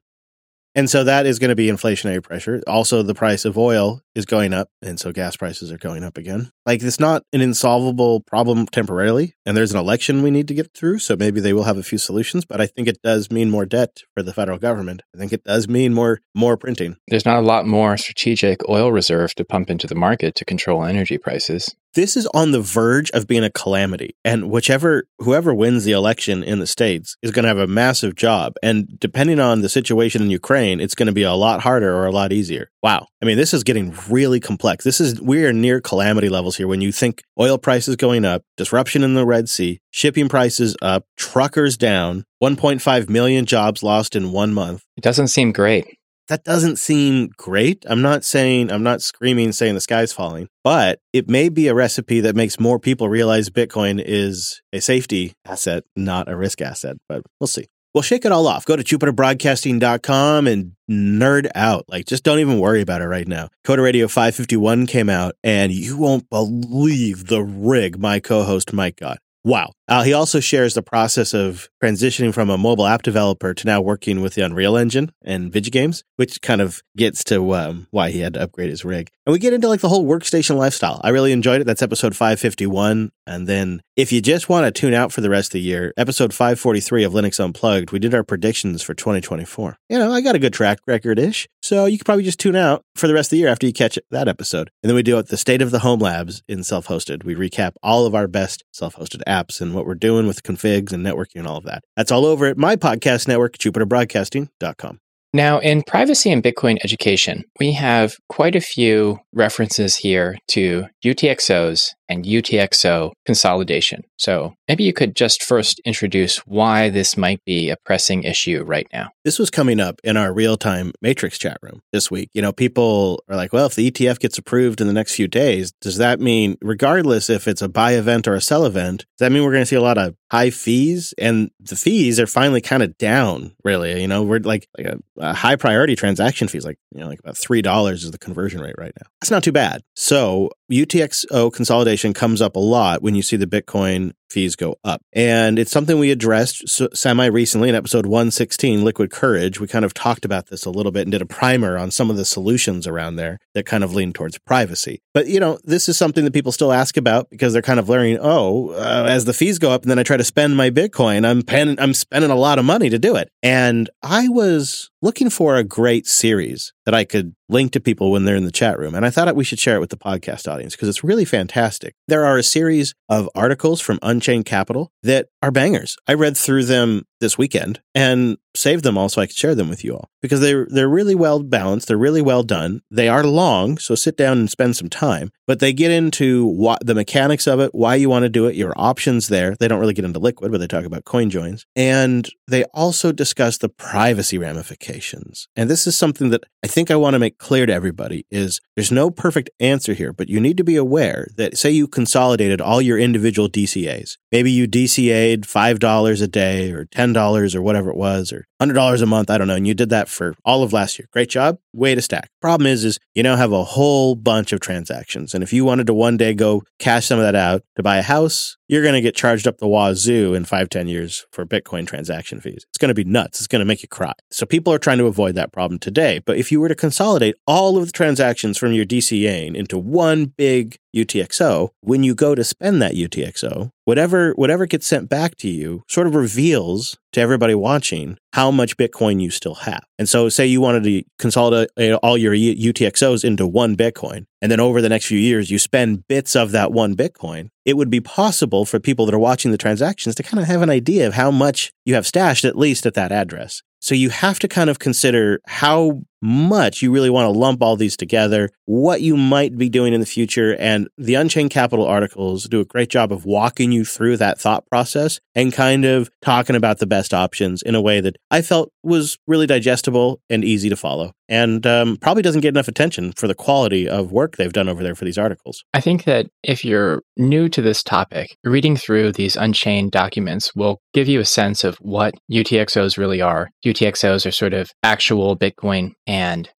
And so that is going to be inflationary pressure. Also, the price of oil is going up. And so gas prices are going up again. Like it's not an insolvable problem temporarily. And there's an election we need to get through. So maybe they will have a few solutions. But I think it does mean more debt for the federal government. I think it does mean more more printing. There's not a lot more strategic oil reserve to pump into the market to control energy prices this is on the verge of being a calamity and whichever whoever wins the election in the states is going to have a massive job and depending on the situation in ukraine it's going to be a lot harder or a lot easier. Wow. I mean this is getting really complex. This is we are near calamity levels here. When you think oil prices going up disruption in the red sea shipping prices up truckers down 1.5 million jobs lost in one month. It doesn't seem great that doesn't seem great. I'm not saying, I'm not screaming saying the sky's falling, but it may be a recipe that makes more people realize Bitcoin is a safety asset, not a risk asset, but we'll see. We'll shake it all off. Go to jupiterbroadcasting.com and nerd out. Like, just don't even worry about it right now. Coder Radio 551 came out, and you won't believe the rig my co host Mike got. Wow. Uh, he also shares the process of transitioning from a mobile app developer to now working with the Unreal Engine and Games, which kind of gets to um, why he had to upgrade his rig. And we get into like the whole workstation lifestyle. I really enjoyed it. That's episode 551. And then if you just want to tune out for the rest of the year, episode 543 of Linux Unplugged, we did our predictions for 2024. You know, I got a good track record ish. So you could probably just tune out for the rest of the year after you catch that episode. And then we do it the state of the home labs in self hosted. We recap all of our best self hosted apps and what we're doing with configs and networking and all of that. That's all over at my podcast network, jupiterbroadcasting.com. Now, in privacy and Bitcoin education, we have quite a few references here to UTXOs and UTXO consolidation. So maybe you could just first introduce why this might be a pressing issue right now. This was coming up in our real time Matrix chat room this week. You know, people are like, well, if the ETF gets approved in the next few days, does that mean, regardless if it's a buy event or a sell event, does that mean we're going to see a lot of high fees? And the fees are finally kind of down, really. You know, we're like, like a, a high priority transaction fees, like, you know, like about $3 is the conversion rate right now. That's not too bad. So UTXO consolidation comes up a lot when you see the Bitcoin fees go up. And it's something we addressed semi recently in episode 116, Liquid Courage. We kind of talked about this a little bit and did a primer on some of the solutions around there that kind of lean towards privacy. But, you know, this is something that people still ask about because they're kind of learning, oh, uh, as the fees go up and then I try to spend my Bitcoin, I'm, pen- I'm spending a lot of money to do it. And I was looking for a great series that I could link to people when they're in the chat room. And I thought we should share it with the podcast audience because it's really fantastic. There are a series of articles from Unchained Capital that are bangers. I read through them this weekend and saved them all so I could share them with you all because they're they're really well balanced. They're really well done. They are long, so sit down and spend some time. But they get into what the mechanics of it, why you want to do it, your options there. They don't really get into liquid, but they talk about coin joins, and they also discuss the privacy ramifications. And this is something that I think I want to make clear to everybody: is there's no perfect answer here, but you need to be aware that say you consolidated all your individual DCAs, maybe you DCA'd five dollars a day or ten $10 or whatever it was, or $100 a month. I don't know. And you did that for all of last year. Great job. Way to stack. Problem is, is you now have a whole bunch of transactions. And if you wanted to one day go cash some of that out to buy a house, you're going to get charged up the wazoo in five, 10 years for Bitcoin transaction fees. It's going to be nuts. It's going to make you cry. So people are trying to avoid that problem today. But if you were to consolidate all of the transactions from your DCA into one big UTXO, when you go to spend that UTXO, whatever whatever gets sent back to you sort of reveals to everybody watching how much Bitcoin you still have. And so, say you wanted to consolidate all your UTXOs into one Bitcoin, and then over the next few years, you spend bits of that one Bitcoin, it would be possible for people that are watching the transactions to kind of have an idea of how much you have stashed, at least at that address. So you have to kind of consider how much you really want to lump all these together, what you might be doing in the future. And the Unchained Capital articles do a great job of walking you through that thought process and kind of talking about the best options in a way that I felt was really digestible and easy to follow. And um, probably doesn't get enough attention for the quality of work they've done over there for these articles. I think that if you're new to this topic, reading through these Unchained documents will give you a sense of what UTXOs really are. UTXOs are sort of actual Bitcoin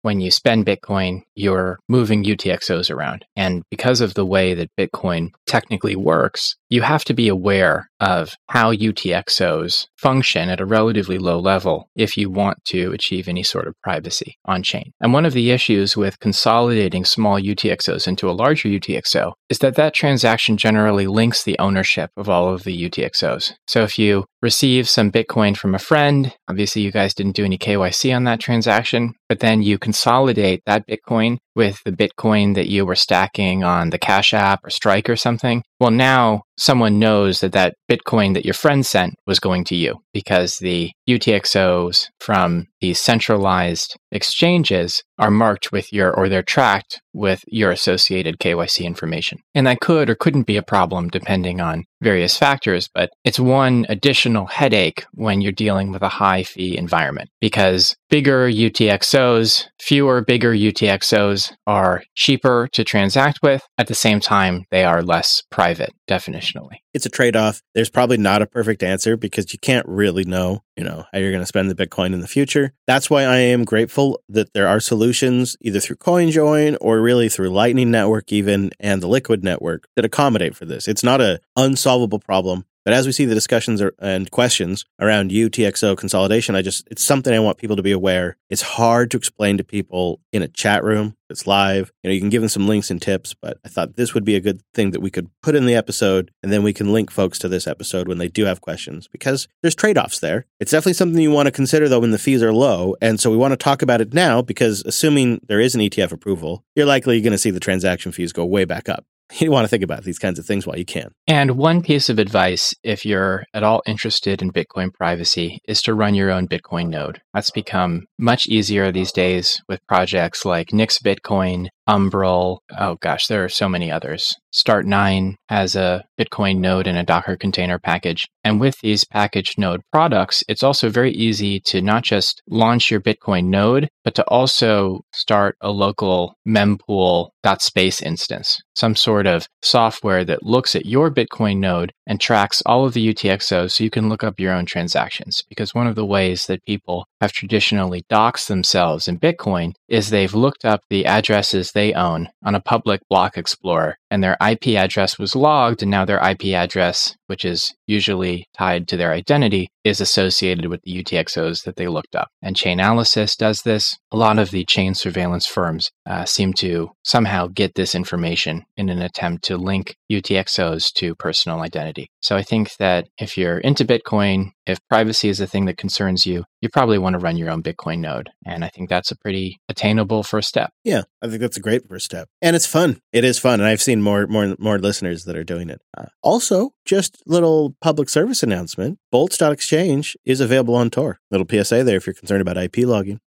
when you spend Bitcoin, you're moving UTXOs around. And because of the way that Bitcoin technically works, you have to be aware of how UTXOs function at a relatively low level if you want to achieve any sort of privacy on chain. And one of the issues with consolidating small UTXOs into a larger UTXO is that that transaction generally links the ownership of all of the UTXOs. So if you receive some Bitcoin from a friend, obviously you guys didn't do any KYC on that transaction, but then you consolidate that Bitcoin with the Bitcoin that you were stacking on the Cash App or Strike or something. Well, now someone knows that that Bitcoin that your friend sent was going to you because the UTXOs from these centralized exchanges are marked with your, or they're tracked with your associated KYC information. And that could or couldn't be a problem depending on various factors, but it's one additional headache when you're dealing with a high fee environment because bigger UTXOs, fewer bigger UTXOs are cheaper to transact with. At the same time, they are less private definitionally. It's a trade off. There's probably not a perfect answer because you can't really know, you know, how you're going to spend the Bitcoin in the future. That's why I am grateful that there are solutions either through CoinJoin or really through Lightning Network even and the Liquid Network that accommodate for this. It's not a unsolvable problem. But as we see the discussions and questions around UTXO consolidation, I just, it's something I want people to be aware. It's hard to explain to people in a chat room. It's live. You know, you can give them some links and tips, but I thought this would be a good thing that we could put in the episode and then we can link folks to this episode when they do have questions because there's trade offs there. It's definitely something you want to consider though when the fees are low. And so we want to talk about it now because assuming there is an ETF approval, you're likely going to see the transaction fees go way back up you want to think about these kinds of things while you can. And one piece of advice, if you're at all interested in Bitcoin privacy, is to run your own Bitcoin node. That's become much easier these days with projects like Nix Bitcoin, Umbrel. Oh gosh, there are so many others. Start9 has a Bitcoin node in a Docker container package. And with these packaged node products, it's also very easy to not just launch your Bitcoin node, but to also start a local mempool.space instance, some sort of software that looks at your Bitcoin node and tracks all of the UTXOs so you can look up your own transactions. Because one of the ways that people have traditionally doxed themselves in Bitcoin is they've looked up the addresses they own on a public block explorer and their IP address was logged and now their IP address which is usually tied to their identity, is associated with the UTXOs that they looked up. And Chainalysis does this. A lot of the chain surveillance firms uh, seem to somehow get this information in an attempt to link UTXOs to personal identity. So I think that if you're into Bitcoin, if privacy is a thing that concerns you, you probably want to run your own Bitcoin node. And I think that's a pretty attainable first step. Yeah, I think that's a great first step. And it's fun. It is fun. And I've seen more more more listeners that are doing it. Uh, also, just little public service announcement. Boltz.exchange is available on Tor. Little PSA there if you're concerned about IP logging.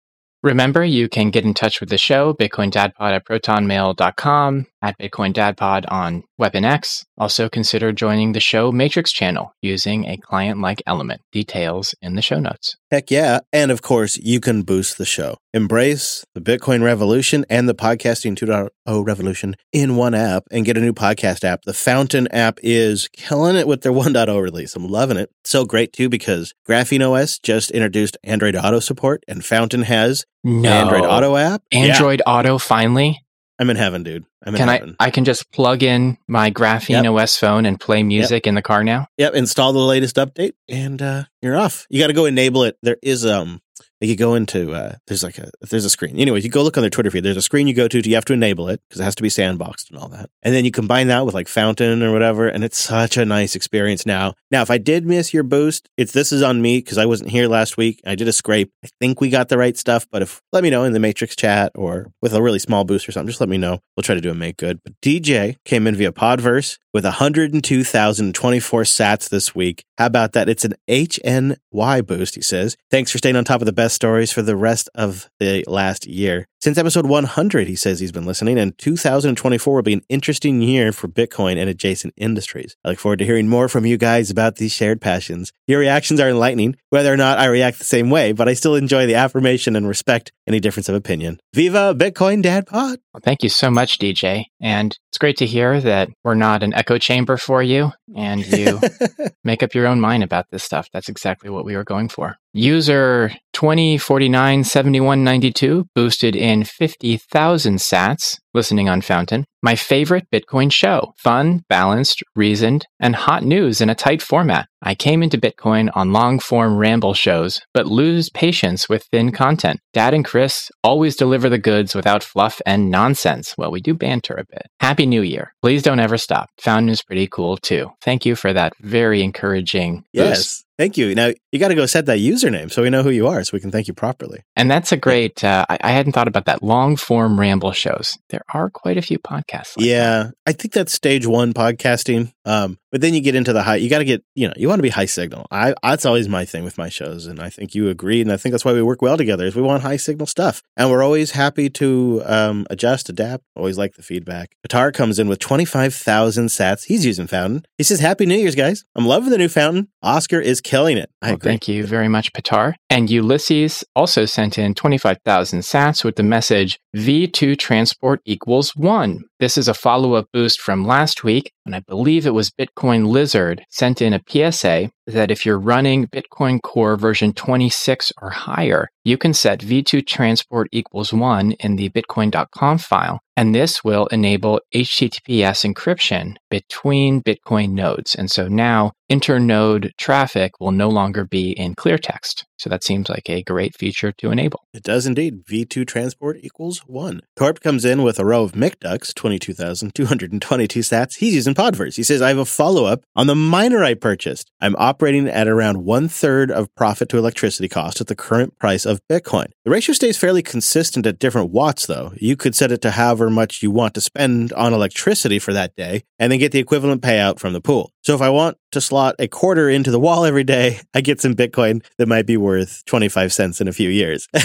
Remember, you can get in touch with the show, Bitcoin bitcoindadpod at protonmail.com, at Bitcoin bitcoindadpod on WeaponX. Also consider joining the show Matrix channel using a client-like element. Details in the show notes. Heck yeah. And of course, you can boost the show. Embrace the Bitcoin revolution and the podcasting 2.0 revolution in one app and get a new podcast app. The Fountain app is killing it with their 1.0 release. I'm loving it. So great too because Graphene OS just introduced Android Auto support and Fountain has no. Android Auto app. Android yeah. Auto finally? I'm in heaven, dude. I'm in can heaven. I? I can just plug in my Graphene yep. OS phone and play music yep. in the car now. Yep. Install the latest update, and uh, you're off. You got to go enable it. There is um you go into uh, there's like a there's a screen. Anyway, you go look on their Twitter feed. There's a screen you go to. You have to enable it because it has to be sandboxed and all that. And then you combine that with like Fountain or whatever, and it's such a nice experience now. Now, if I did miss your boost, it's this is on me because I wasn't here last week. I did a scrape. I think we got the right stuff, but if let me know in the Matrix chat or with a really small boost or something, just let me know. We'll try to do a make good. But DJ came in via Podverse with 102,024 sats this week. How about that? It's an HNY boost, he says. Thanks for staying on top of the best stories for the rest of the last year. Since episode 100, he says he's been listening, and 2024 will be an interesting year for Bitcoin and adjacent industries. I look forward to hearing more from you guys about these shared passions. Your reactions are enlightening, whether or not I react the same way, but I still enjoy the affirmation and respect any difference of opinion. Viva Bitcoin Dad Pod! Well, thank you so much, DJ. And it's great to hear that we're not an echo chamber for you and you [LAUGHS] make up your own mind about this stuff. That's exactly what we were going for. User 20497192 boosted in 50,000 sats listening on Fountain. My favorite Bitcoin show fun, balanced, reasoned, and hot news in a tight format. I came into Bitcoin on long form ramble shows, but lose patience with thin content. Dad and Chris always deliver the goods without fluff and nonsense. Well, we do banter a bit. Happy New Year. Please don't ever stop. Fountain is pretty cool too. Thank you for that very encouraging Yes. boost. Thank you. Now you got to go set that username so we know who you are, so we can thank you properly. And that's a great, uh, I, I hadn't thought about that. Long form ramble shows. Are quite a few podcasts. Like that. yeah, I think that's stage one podcasting. Um, but then you get into the high. You got to get, you know, you want to be high signal. I that's always my thing with my shows, and I think you agree, and I think that's why we work well together. Is we want high signal stuff, and we're always happy to um, adjust, adapt. Always like the feedback. Qatar comes in with twenty five thousand sats. He's using Fountain. He says, "Happy New Year's, guys! I'm loving the new Fountain. Oscar is killing it. I Well, agree. thank you very much, Patar. And Ulysses also sent in 25,000 sats with the message V2 transport equals one. This is a follow up boost from last week, and I believe it was Bitcoin Lizard sent in a PSA that if you're running Bitcoin Core version 26 or higher, you can set V2 transport equals one in the bitcoin.conf file, and this will enable HTTPS encryption between Bitcoin nodes. And so now internode traffic will no longer be in clear text. So that seems like a great feature to enable. It does indeed. V2 transport equals one. Torp comes in with a row of McDucks, 22,222 sats. He's using Podverse. He says, I have a follow up on the miner I purchased. I'm operating at around one third of profit to electricity cost at the current price of Bitcoin. The ratio stays fairly consistent at different watts, though. You could set it to however much you want to spend on electricity for that day and then get the equivalent payout from the pool. So if I want to slot a quarter into the wall every day, [LAUGHS] I get some Bitcoin that might be worth 25 cents in a few years. [LAUGHS]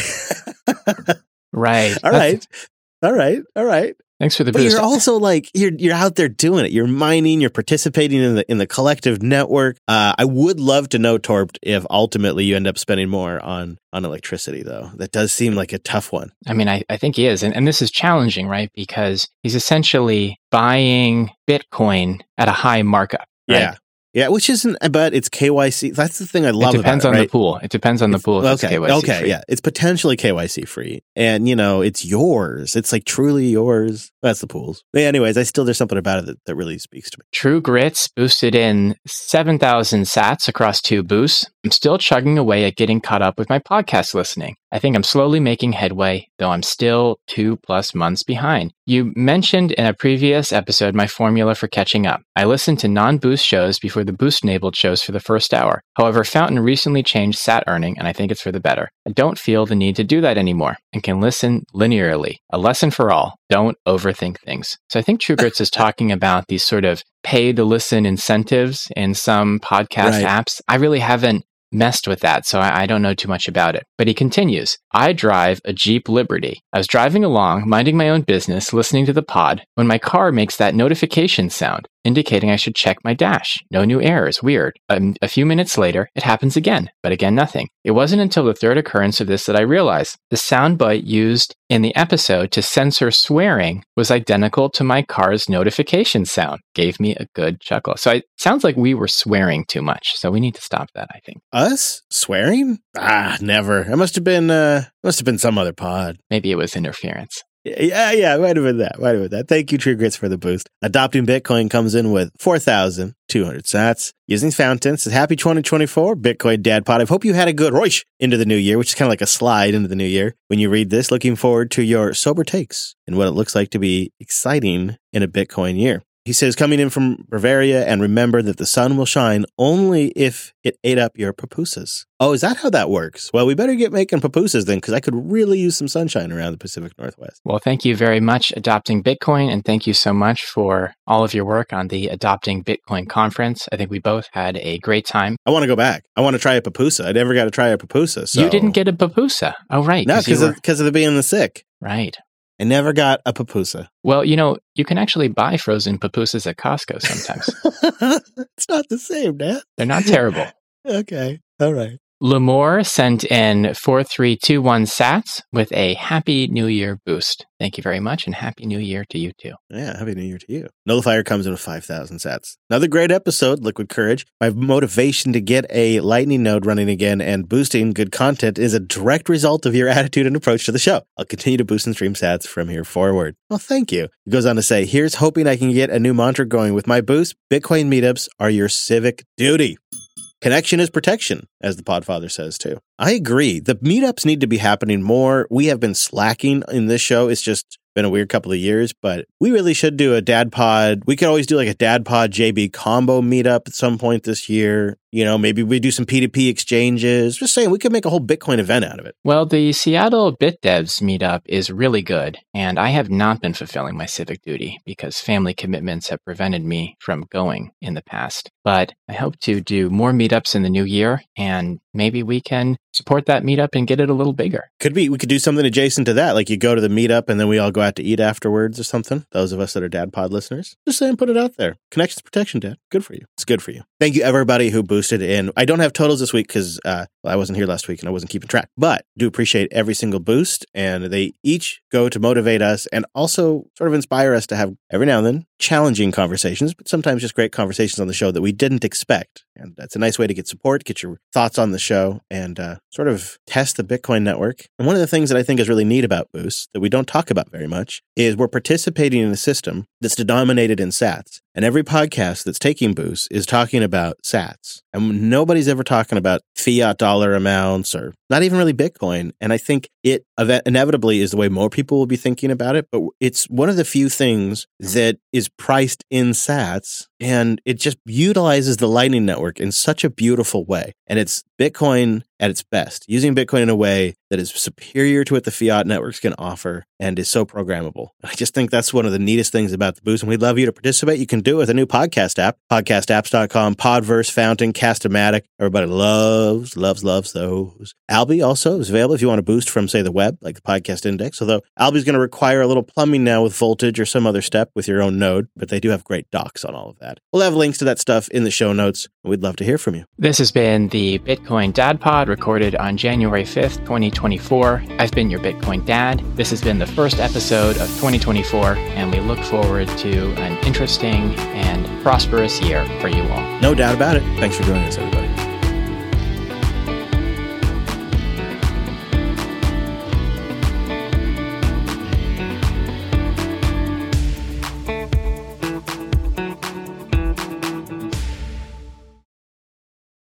Right. All right. All right. All right. Thanks for the But boost. you're also like you're you're out there doing it. You're mining, you're participating in the in the collective network. Uh, I would love to know, Torp, if ultimately you end up spending more on on electricity though. That does seem like a tough one. I mean, I, I think he is. And, and this is challenging, right? Because he's essentially buying Bitcoin at a high markup. right? Yeah. Yeah, which isn't but it's KYC. That's the thing I love It depends about on right? the pool. It depends on the pool. If okay. It's KYC okay. free. Yeah. It's potentially KYC free. And, you know, it's yours. It's like truly yours. That's the pools. But anyways, I still, there's something about it that, that really speaks to me. True Grits boosted in 7,000 sats across two boosts. I'm still chugging away at getting caught up with my podcast listening. I think I'm slowly making headway, though I'm still two plus months behind. You mentioned in a previous episode my formula for catching up. I listened to non boost shows before the boost enabled shows for the first hour. However, Fountain recently changed sat earning, and I think it's for the better. I don't feel the need to do that anymore and can listen linearly. A lesson for all don't overthink things. So I think True Grits is talking about these sort of pay to listen incentives in some podcast Right. apps. I really haven't messed with that, so I, I don't know too much about it. But he continues I drive a Jeep Liberty. I was driving along, minding my own business, listening to the pod, when my car makes that notification sound, indicating I should check my dash. No new errors. Weird. Um, a few minutes later, it happens again, but again, nothing. It wasn't until the third occurrence of this that I realized the soundbite used in the episode to censor swearing was identical to my car's notification sound. Gave me a good chuckle. So it sounds like we were swearing too much. So we need to stop that, I think. Us swearing? Ah, never. It must have been. uh Must have been some other pod. Maybe it was interference. Yeah, yeah, might have been that. Might have been that. Thank you, True Grits, for the boost. Adopting Bitcoin comes in with 4,200 sats. Using Fountain says, Happy 2024, Bitcoin Dad Pod. I hope you had a good Roish into the new year, which is kind of like a slide into the new year. When you read this, looking forward to your sober takes and what it looks like to be exciting in a Bitcoin year. He says, coming in from Bavaria, and remember that the sun will shine only if it ate up your pupusas. Oh, is that how that works? Well, we better get making pupusas then, because I could really use some sunshine around the Pacific Northwest. Well, thank you very much, Adopting Bitcoin, and thank you so much for all of your work on the Adopting Bitcoin conference. I think we both had a great time. I want to go back. I want to try a pupusa. I never got to try a pupusa. So. You didn't get a pupusa. Oh, right. no 'cause because of, were- because of the being the sick. right. I never got a pupusa. Well, you know, you can actually buy frozen pupusas at Costco sometimes. [LAUGHS] it's not the same, Dad. They're not terrible. [LAUGHS] Okay, all right. Lemore sent in 4321 sats with a Happy New Year boost. Thank you very much, and Happy New Year to you too. Yeah, Happy New Year to you. Nullifier comes in with 5,000 sats. Another great episode, Liquid Courage. My motivation to get a Lightning node running again and boosting good content is a direct result of your attitude and approach to the show. I'll continue to boost and stream sats from here forward. Well, thank you. He goes on to say, here's hoping I can get a new mantra going with my boost. Bitcoin meetups are your civic duty. Connection is protection, as the Podfather says too. I agree. The meetups need to be happening more. We have been slacking in this show. It's just been a weird couple of years, but we really should do a dad pod. We could always do like a dad pod JB combo meetup at some point this year. You know, maybe we do some P2P exchanges. Just saying, we could make a whole Bitcoin event out of it. Well, the Seattle BitDevs meetup is really good, and I have not been fulfilling my civic duty because family commitments have prevented me from going in the past. But I hope to do more meetups in the new year, and maybe we can support that meetup and get it a little bigger. Could be. We could do something adjacent to that. Like you go to the meetup and then we all go out to eat afterwards or something. Those of us that are Dad Pod listeners, just saying, put it out there. Connections protection, Dad. Good for you. It's good for you. Thank you, everybody who boosted in. I don't have totals this week because uh, well, I wasn't here last week and I wasn't keeping track, but do appreciate every single boost. And they each go to motivate us and also sort of inspire us to have every now and then challenging conversations, but sometimes just great conversations on the show that we didn't expect. And that's a nice way to get support, get your thoughts on the show, and uh, sort of test the Bitcoin network. And one of the things that I think is really neat about Boost that we don't talk about very much is we're participating in a system that's denominated in sats. And every podcast that's taking Boost is talking about sats. And nobody's ever talking about fiat dollar amounts or not even really Bitcoin. And I think it inevitably is the way more people will be thinking about it. But it's one of the few things that is priced in sats and it just utilizes the Lightning Network in such a beautiful way. And it's Bitcoin at its best, using Bitcoin in a way that is superior to what the fiat networks can offer and is so programmable. I just think that's one of the neatest things about the boost. And we'd love you to participate. You can do it with a new podcast app, podcastapps.com, Podverse, Fountain, Castomatic. Everybody loves, loves, loves those. Alby also is available if you want to boost from, say, the web, like the podcast index. Although Alby's going to require a little plumbing now with voltage or some other step with your own node, but they do have great docs on all of that. We'll have links to that stuff in the show notes. We'd love to hear from you. This has been the Bitcoin Dad Pod recorded on January 5th, 2024. I've been your Bitcoin Dad. This has been the first episode of 2024, and we look forward to an interesting and prosperous year for you all. No doubt about it. Thanks for joining us, everybody.